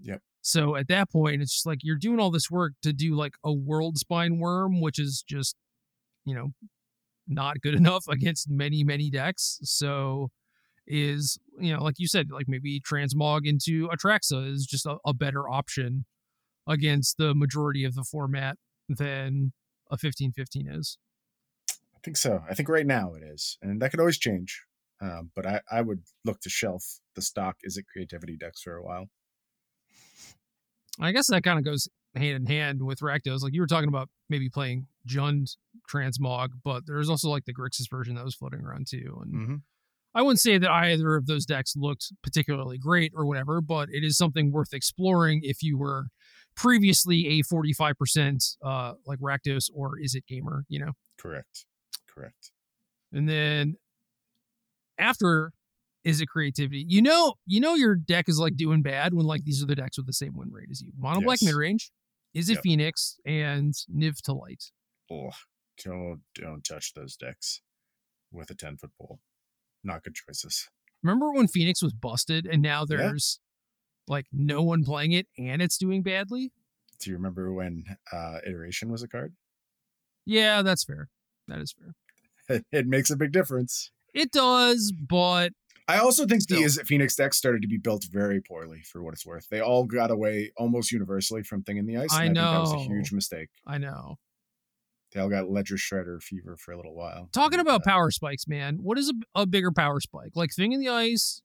Yep. So at that point, it's just like you're doing all this work to do like a Worldspine Wurm, which is just, you know, not good enough against many many decks. So is you know like you said like maybe transmog into Atraxa is just a, a better option against the majority of the format than a 1515 is. I think so. I think right now it is, and that could always change. Um, but I, I would look to shelf the stock Izzet creativity decks for a while. I guess that kind of goes hand in hand with Rakdos. Like you were talking about maybe playing Jund Transmog, but there's also like the Grixis version that was floating around too. And mm-hmm. I wouldn't say that either of those decks looked particularly great or whatever, but it is something worth exploring if you were previously a 45% uh like Rakdos or Izzet gamer, you know? Correct. Correct. And then after Izzet creativity, you know, you know your deck is like doing bad when like these are the decks with the same win rate as you. Mono yes. black mid range, Izzet yep. Phoenix, and Niv to Light. Oh, don't don't touch those decks with a ten foot pole. Not good choices. Remember when Phoenix was busted, and now there's yeah. like no one playing it, and it's doing badly. Do you remember when uh, iteration was a card? Yeah, that's fair. That is fair. It, makes a big difference. It does, but I also think Still. the Izzet Phoenix deck started to be built very poorly for what it's worth. They all got away almost universally from Thing in the Ice. I know. That was a huge mistake. I know. They all got Ledger Shredder fever for a little while. Talking about uh, power spikes, man. What is a, a bigger power spike? Like Thing in the Ice,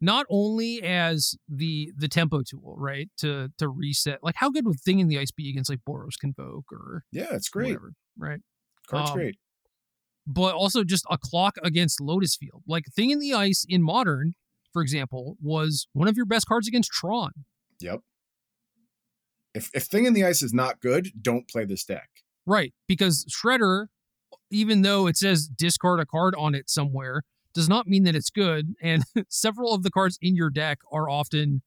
not only as the the tempo tool, right? To to reset. Like how good would Thing in the Ice be against like Boros Convoke or Yeah, it's great. Whatever, right? Card's um, great but also just a clock against Lotus Field. Like Thing in the Ice in Modern, for example, was one of your best cards against Tron. Yep. If if Thing in the Ice is not good, don't play this deck. Right, because Shredder, even though it says discard a card on it somewhere, does not mean that it's good. And several of the cards in your deck are often,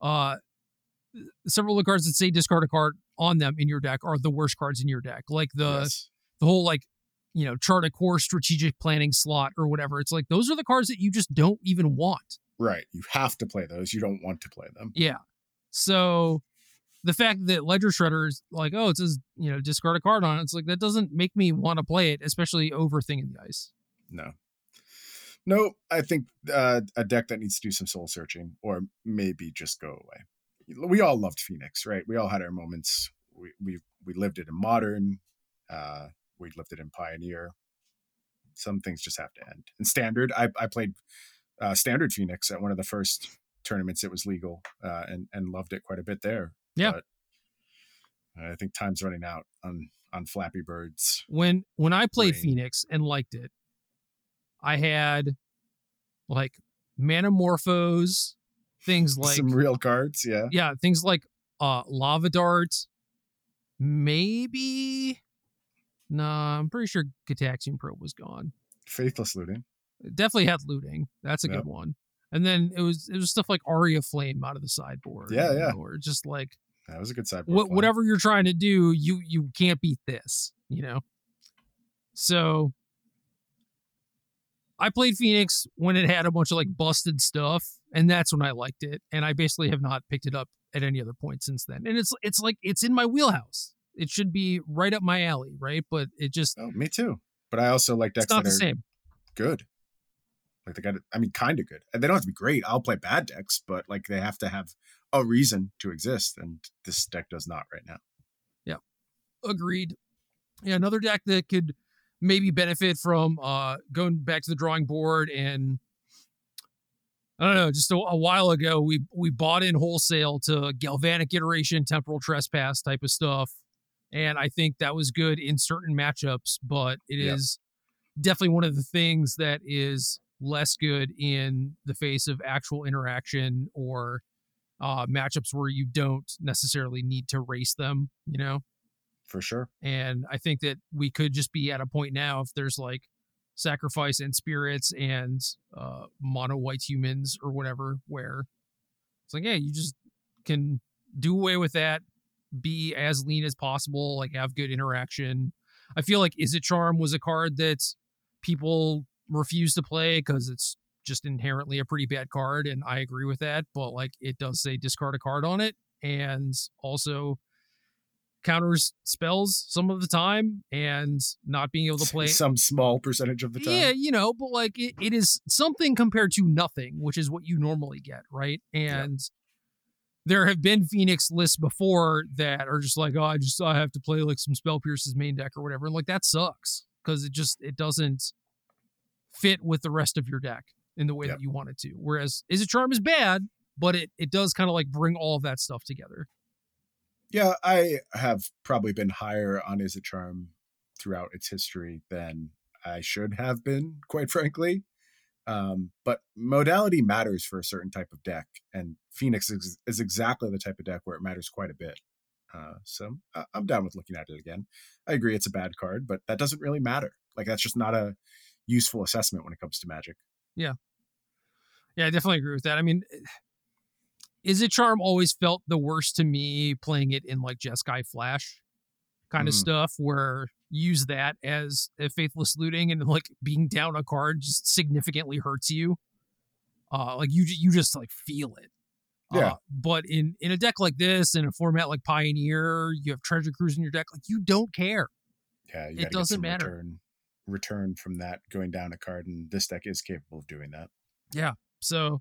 uh, several of the cards that say discard a card on them in your deck are the worst cards in your deck. Like the yes. the whole like you know, Chart a Course strategic planning slot or whatever. It's like those are the cards that you just don't even want. Right. You have to play those. You don't want to play them. Yeah. So the fact that Ledger Shredder is like, oh, it says, you know, discard a card on it, it's like that doesn't make me want to play it, especially over Thing in the Ice. No. No, I think uh, a deck that needs to do some soul searching or maybe just go away. We all loved Phoenix, right? We all had our moments. We we we lived it in modern. Uh, we lived it in Pioneer. Some things just have to end. And Standard, I, I played uh, Standard Phoenix at one of the first tournaments it was legal uh, and and loved it quite a bit there. Yeah. I think time's running out on on Flappy Birds. When when I played brain. Phoenix and liked it, I had like Manamorphose, things like some real cards, yeah. Yeah, things like uh Lava Dart, maybe. Nah, I'm pretty sure Gitaxian Probe was gone. Faithless looting. It definitely had looting. That's a Yep. good one. And then it was it was stuff like Aria Flame out of the sideboard. Yeah, yeah. Or just like That was a good side. what whatever you're trying to do, you you can't beat this, you know. So I played Phoenix when it had a bunch of like busted stuff, and that's when I liked it. And I basically have not picked it up at any other point since then. And it's it's like it's in my wheelhouse. It should be right up my alley, right? But it just Oh, me too. But I also like decks it's not that the are same. good. Like they got, I mean, kind of good. And they don't have to be great. I'll play bad decks, but like they have to have a reason to exist, and this deck does not right now. Yeah. Agreed. Yeah, another deck that could maybe benefit from uh going back to the drawing board and I don't know, just a, a while ago we we bought in wholesale to galvanic iteration, temporal trespass type of stuff. And I think that was good in certain matchups, but it is Yeah. definitely one of the things that is less good in the face of actual interaction or uh matchups where you don't necessarily need to race them, you know? For sure. And I think that we could just be at a point now if there's like sacrifice and spirits and uh mono white humans or whatever where it's like, hey, you just can do away with that, be as lean as possible, like have good interaction. I feel like Izzet Charm was a card that people refuse to play because it's just inherently a pretty bad card, and I agree with that. But like it does say discard a card on it, and also counters spells some of the time and not being able to play some small percentage of the time. yeah you know but like it, it is something compared to nothing which is what you normally get right and there have been phoenix lists before that are just like oh i just i have to play like some spell pierce's main deck or whatever and like that sucks because it just it doesn't fit with the rest of your deck in the way Yep. that you want it to whereas Izzet charm is bad but it it does kind of like bring all of that stuff together Yeah, I have probably been higher on Izzet Charm throughout its history than I should have been, quite frankly. Um, but modality matters for a certain type of deck, and Phoenix is, is exactly the type of deck where it matters quite a bit. Uh, so I'm down with looking at it again. I agree it's a bad card, but that doesn't really matter. Like that's just not a useful assessment when it comes to Magic. Yeah, Yeah, I definitely agree with that. I mean, Izzet charm always felt the worst to me playing it in like Jeskai Flash kind of Mm. stuff where use that as a faithless looting and like being down a card just significantly hurts you. Uh, like you you just like feel it. Yeah. Uh, but in in a deck like this, in a format like Pioneer, you have Treasure Cruise in your deck. Like you don't care. Yeah, you It doesn't matter. Return, return from that going down a card, and this deck is capable of doing that. Yeah. So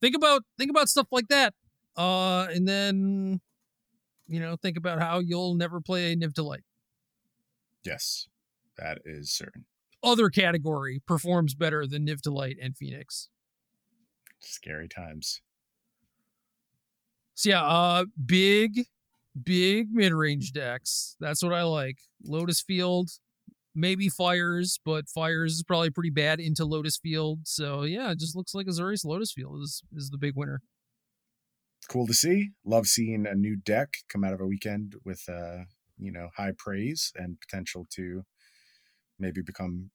think about think about stuff like that. Uh and then you know, think about how you'll never play Niv to Light. Yes, that is certain. Other category performs better than Niv to Light and Phoenix. Scary times. So yeah, uh big, big mid-range decks. That's what I like. Lotus Field, maybe Fires, but Fires is probably pretty bad into Lotus Field. So yeah, it just looks like Azorius Lotus Field is is the big winner. Cool to see. Love seeing a new deck come out of a weekend with uh, you know, high praise and potential to maybe become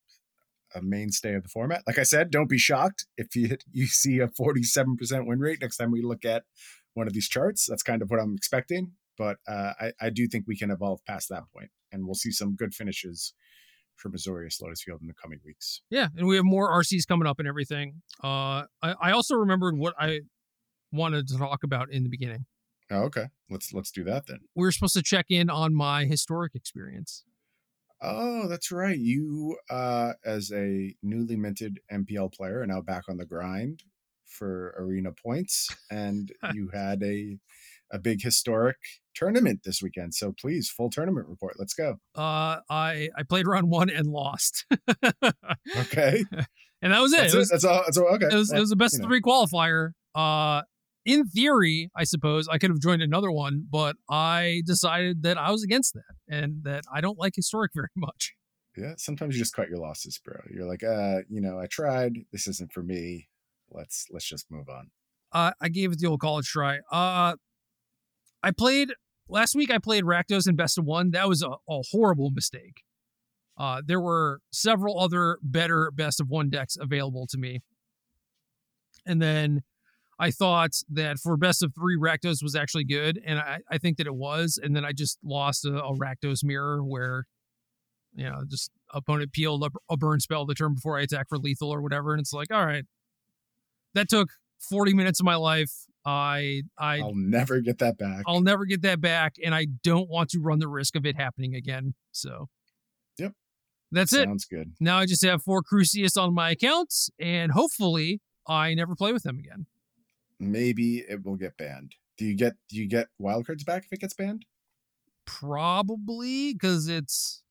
a mainstay of the format. Like I said, don't be shocked if you you see a 47% win rate next time we look at one of these charts. That's kind of what I'm expecting. But uh, I, I do think we can evolve past that point, and we'll see some good finishes from Azorius Lotus Field in the coming weeks. Yeah, and we have more RCs coming up and everything. Uh, I, I also remembered what I wanted to talk about in the beginning. Oh, okay. Let's let's do that then. We were supposed to check in on my historic experience. Oh, that's right. You, uh, as a newly minted MPL player, are now back on the grind for arena points, and you had a a big historic tournament this weekend. So please, full tournament report. Let's go. Uh, I I played round one and lost, Okay, and that was it. that's It it. was, That's all. That's all. Okay. it was it was a best you know. three qualifier. Uh, in theory, I suppose I could have joined another one, but I decided that I was against that and that I don't like historic very much. Yeah. Sometimes you just cut your losses, bro. You're like, uh, you know, I tried. This isn't for me. Let's let's just move on. uh, I gave it the old college try. Uh, I played last week I played Rakdos in best of one. That was a, a horrible mistake. Uh, there were several other better best of one decks available to me. And then I thought that for best of three, Rakdos was actually good. And I, I think that it was. And then I just lost a, a Rakdos mirror where, you know, just opponent peeled a, a burn spell the turn before I attack for lethal or whatever. And it's like, all right, that took 40 minutes of my life. I I I'll never get that back. I'll never get that back, and I don't want to run the risk of it happening again. So, Yep. that's it. Sounds good. Now I just have four Crucius on my accounts, and hopefully I never play with them again. Maybe it will get banned. Do you get do you get wildcards back if it gets banned? Probably because it's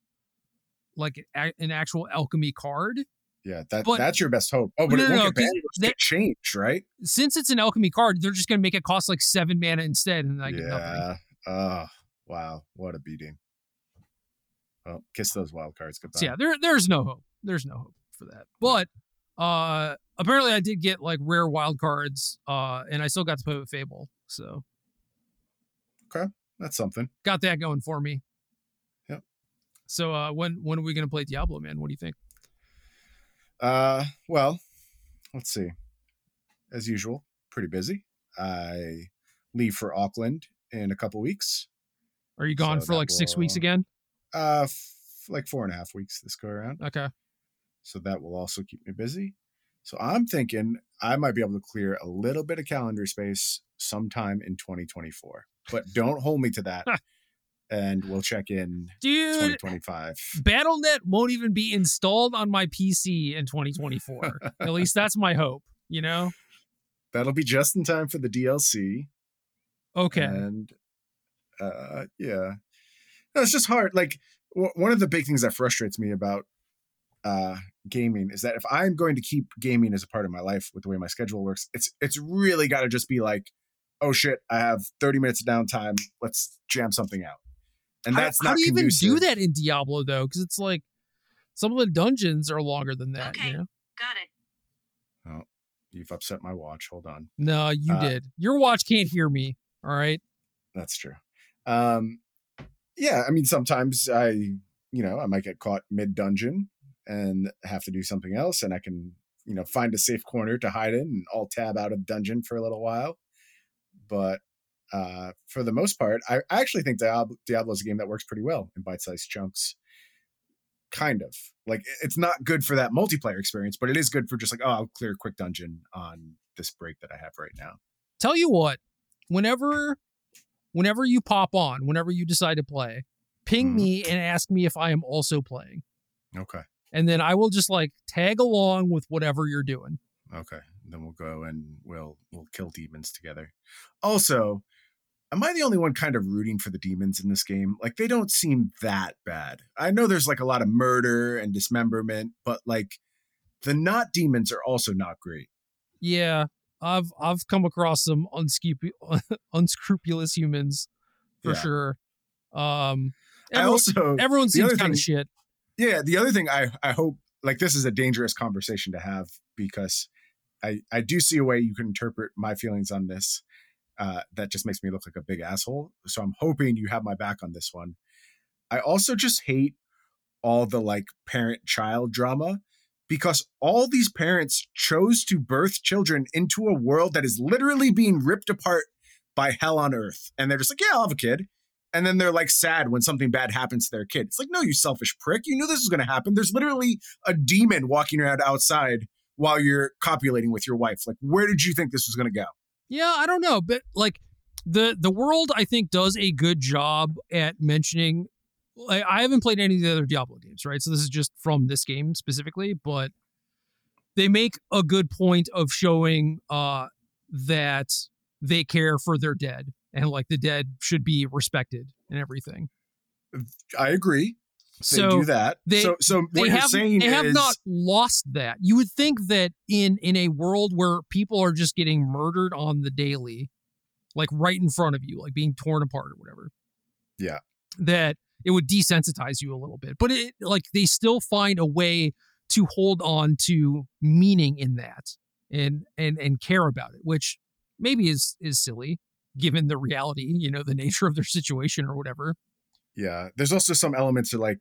like an actual alchemy card. Yeah, that But- that's your best hope. Oh, but No, it no, won't no, get banned. 'cause It'll just that- get changed, right? Since it's an alchemy card, they're just going to make it cost like seven mana instead, and I get nothing. yeah. Oh, wow. What a beating. Well, kiss those wild cards goodbye. So yeah, there there's no hope. There's no hope for that. But uh apparently I did get like rare wild cards, uh, and I still got to play with Fable. So okay, That's something. got that going for me. Yep. So uh when when are we gonna play Diablo, man? What do you think? Uh, well, let's see. As usual, pretty busy. I leave for Auckland in a couple weeks. Are you gone So for like six weeks again? Uh, f- like four and a half weeks this go around. Okay. So that will also keep me busy. So I'm thinking I might be able to clear a little bit of calendar space sometime in 2024. But don't hold me to that. and we'll check in Dude, 2025. BattleNet won't even be installed on my PC in 2024. At least that's my hope, you know? That'll be just in time for the DLC. Okay. And uh, yeah, no, it's just hard. Like w- one of the big things that frustrates me about uh, gaming is that if I'm going to keep gaming as a part of my life with the way my schedule works, it's it's really got to just be like, oh shit, I have 30 minutes of downtime. Let's jam something out. And How- that's how, not do you even do that in Diablo though? Because it's like some of the dungeons are longer than that. Okay. You know? Got it. Oh, you've upset my watch. Hold on. No, you Uh, did. Your watch can't hear me. All right. That's true. Um, yeah, I mean, sometimes I, you know, I might get caught mid dungeon and have to do something else, and I can, you know, find a safe corner to hide in and alt tab out of dungeon for a little while. But uh, for the most part, I, I actually think Diablo, Diablo is a game that works pretty well in bite sized chunks. Kind of like it's not good for that multiplayer experience, but it is good for just like, oh, I'll clear a quick dungeon on this break that I have right now. Tell you what, whenever whenever you pop on, whenever you decide to play, ping Mhm. me and ask me if I am also playing. Okay. And then I will just like tag along with whatever you're doing. Okay, then we'll go and we'll we'll kill demons together. Also, am I the only one kind of rooting for the demons in this game? Like they don't seem that bad. I know there's like a lot of murder and dismemberment, but like the not demons are also not great. Yeah. I've I've come across some unscrupu- unscrupulous humans for Yeah. sure. Um I everyone, also everyone seems kind of shit. yeah, the other thing I I hope like this is a dangerous conversation to have because I I do see a way you can interpret my feelings on this uh, that just makes me look like a big asshole. So I'm hoping you have my back on this one. I also just hate all the like parent child drama because all these parents chose to birth children into a world that is literally being ripped apart by hell on earth. And they're just like, yeah, I'll have a kid. And then they're like sad when something bad happens to their kid. It's like, no, you selfish prick. You knew this was going to happen. There's literally a demon walking around outside while you're copulating with your wife. Like, where did you think this was going to go? Yeah, I don't know, but like the the world I think does a good job at mentioning like, I haven't played any of the other Diablo games, right? So this is just from this game specifically, but they make a good point of showing uh that they care for their dead and like the dead should be respected and everything. I agree. They So do that. they- so, so what they you're have saying they have is, not lost that. You would think that in in a world where people are just getting murdered on the daily, like right in front of you, like being torn apart or whatever. Yeah. That it would desensitize you a little bit. But it like they still find a way to hold on to meaning in that and and and care about it, which maybe is is silly. given the reality, you know, the nature of their situation or whatever. Yeah. There's also some elements of like,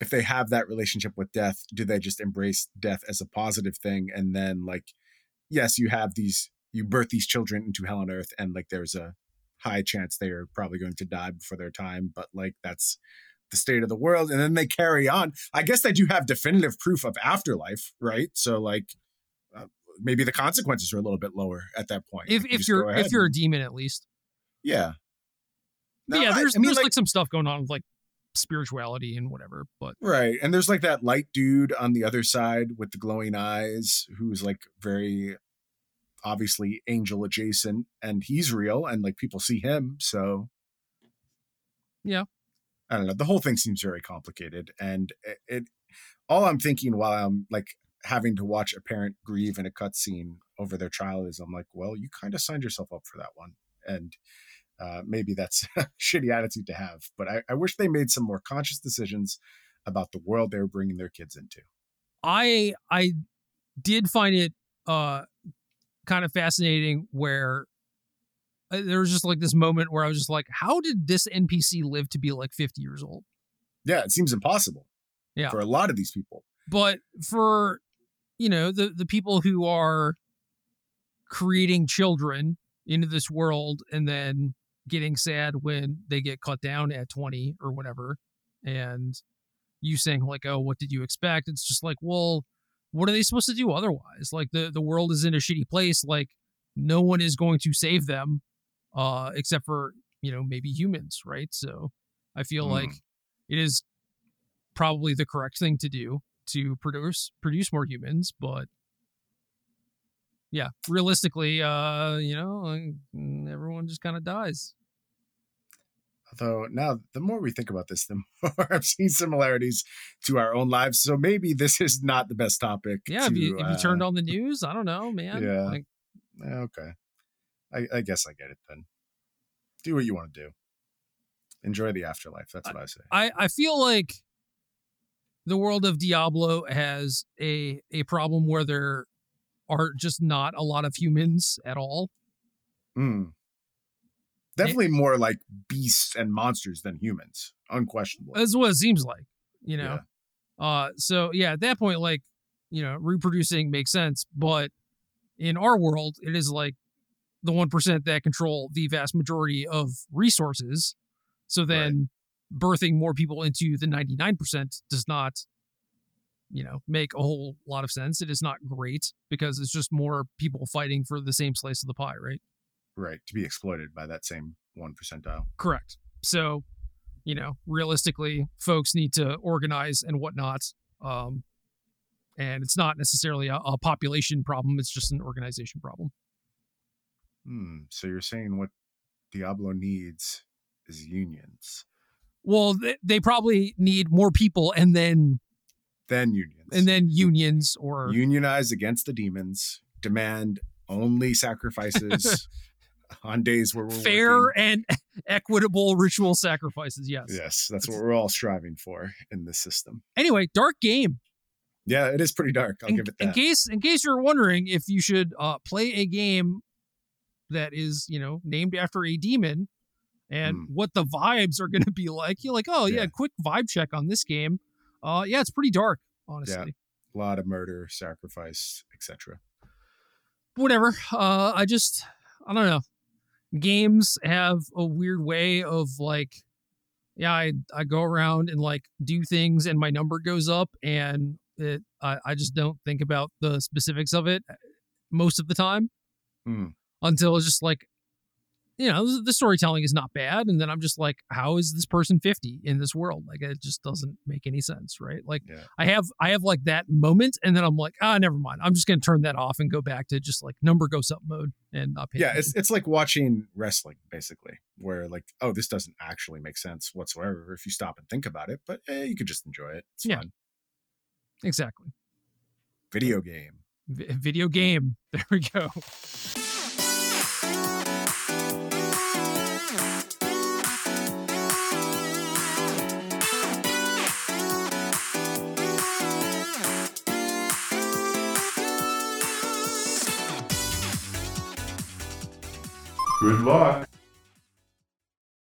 if they have that relationship with death, do they just embrace death as a positive thing? And then, like, yes, you have these, you birth these children into hell on earth, and like, there's a high chance they are probably going to die before their time, but like, that's the state of the world. And then they carry on. I guess they do have definitive proof of afterlife, right? So, like, uh, maybe the consequences are a little bit lower at that point. If, you if you're if you're a demon at least. yeah. No, yeah, there's I mean, there's like- like, some stuff going on with like spirituality and whatever. But Right. And there's like that light dude on the other side with the glowing eyes who's like very obviously angel adjacent and he's real and like people see him. So, Yeah. I don't know. The whole thing seems very complicated. And it, it all I'm thinking while I'm like having to watch a parent grieve in a cutscene over their child is I'm like, well, you kind of signed yourself up for that one. And uh, maybe that's a shitty attitude to have. But I, I wish they made some more conscious decisions about the world they were bringing their kids into. I I did find it uh kind of fascinating where uh, there was just like this moment where I was just like, how did this NPC live to be like 50 years old? Yeah, it seems impossible. Yeah. For a lot of these people. But for you know the the people who are creating children into this world and then getting sad when they get cut down at 20 or whatever and you saying like oh what did you expect? It's just like well what are they supposed to do otherwise? Like the the world is in a shitty place like no one is going to save them uh except for you know maybe humans right? So i feel Hmm. like it is probably the correct thing to do to produce produce more humans but yeah realistically uh you know mm, everyone just kind of dies Although now, the more we think about this, the more I'm seeing similarities to our own lives. So maybe this is not the best topic. yeah to, if you, if you uh, turned on the news i don't know man yeah. like eh, Okay. I, I guess I get it then. Do what you want to do. Enjoy the afterlife. That's what I say. I, I feel like the world of Diablo has a a problem where there are just not a lot of humans at all. Mm. Definitely more like beasts and monsters than humans, unquestionably. That's what it seems like, you know. Uh so yeah, at that point like, you know, reproducing makes sense, but in our world it is like the 1% that control the vast majority of resources. So then birthing more people into the 99% does not you know, make a whole lot of sense. It is not great because it's just more people fighting for the same slice of the pie, right? Right. To be exploited by that same one percentile. Correct. So, you know, realistically, folks need to organize and whatnot. Um, and it's not necessarily a, a population problem; it's just an organization problem. Hmm. So you're saying what Diablo needs is unions, Well, they, they probably need more people, and then then unions, and then unions or unionize against the demons, demand only sacrifices on days where we're fair working. and equitable ritual sacrifices. Yes. Yes, that's what we're all striving for in this system. Anyway, dark game. Yeah, it is pretty dark. I'll in, give it in that. case in case you're wondering if you should uh, play a game that is you know named after a demon and Hmm. what the vibes are going to be like you're like oh yeah. Yeah. quick vibe check on this game uh yeah it's pretty dark honestly Yeah, a lot of murder, sacrifice, etc. whatever uh i just i don't know games have a weird way of like yeah i i go around and like do things and my number goes up and it i, I just don't think about the specifics of it uh, most of the time Hmm. until it's just like you know the- storytelling is not bad and then i'm just like how is this person 50 in this world like it just doesn't make any sense right like Yeah. i have i have like that moment and then i'm like ah never mind i'm just gonna turn that off and go back to just like number goes up mode and not pay Yeah, it's it's like watching wrestling basically, where like, oh, this doesn't actually make sense whatsoever if you stop and think about it, but eh, you could just enjoy it. It's Yeah. fun. exactly Video game. V- video game there we go Good luck.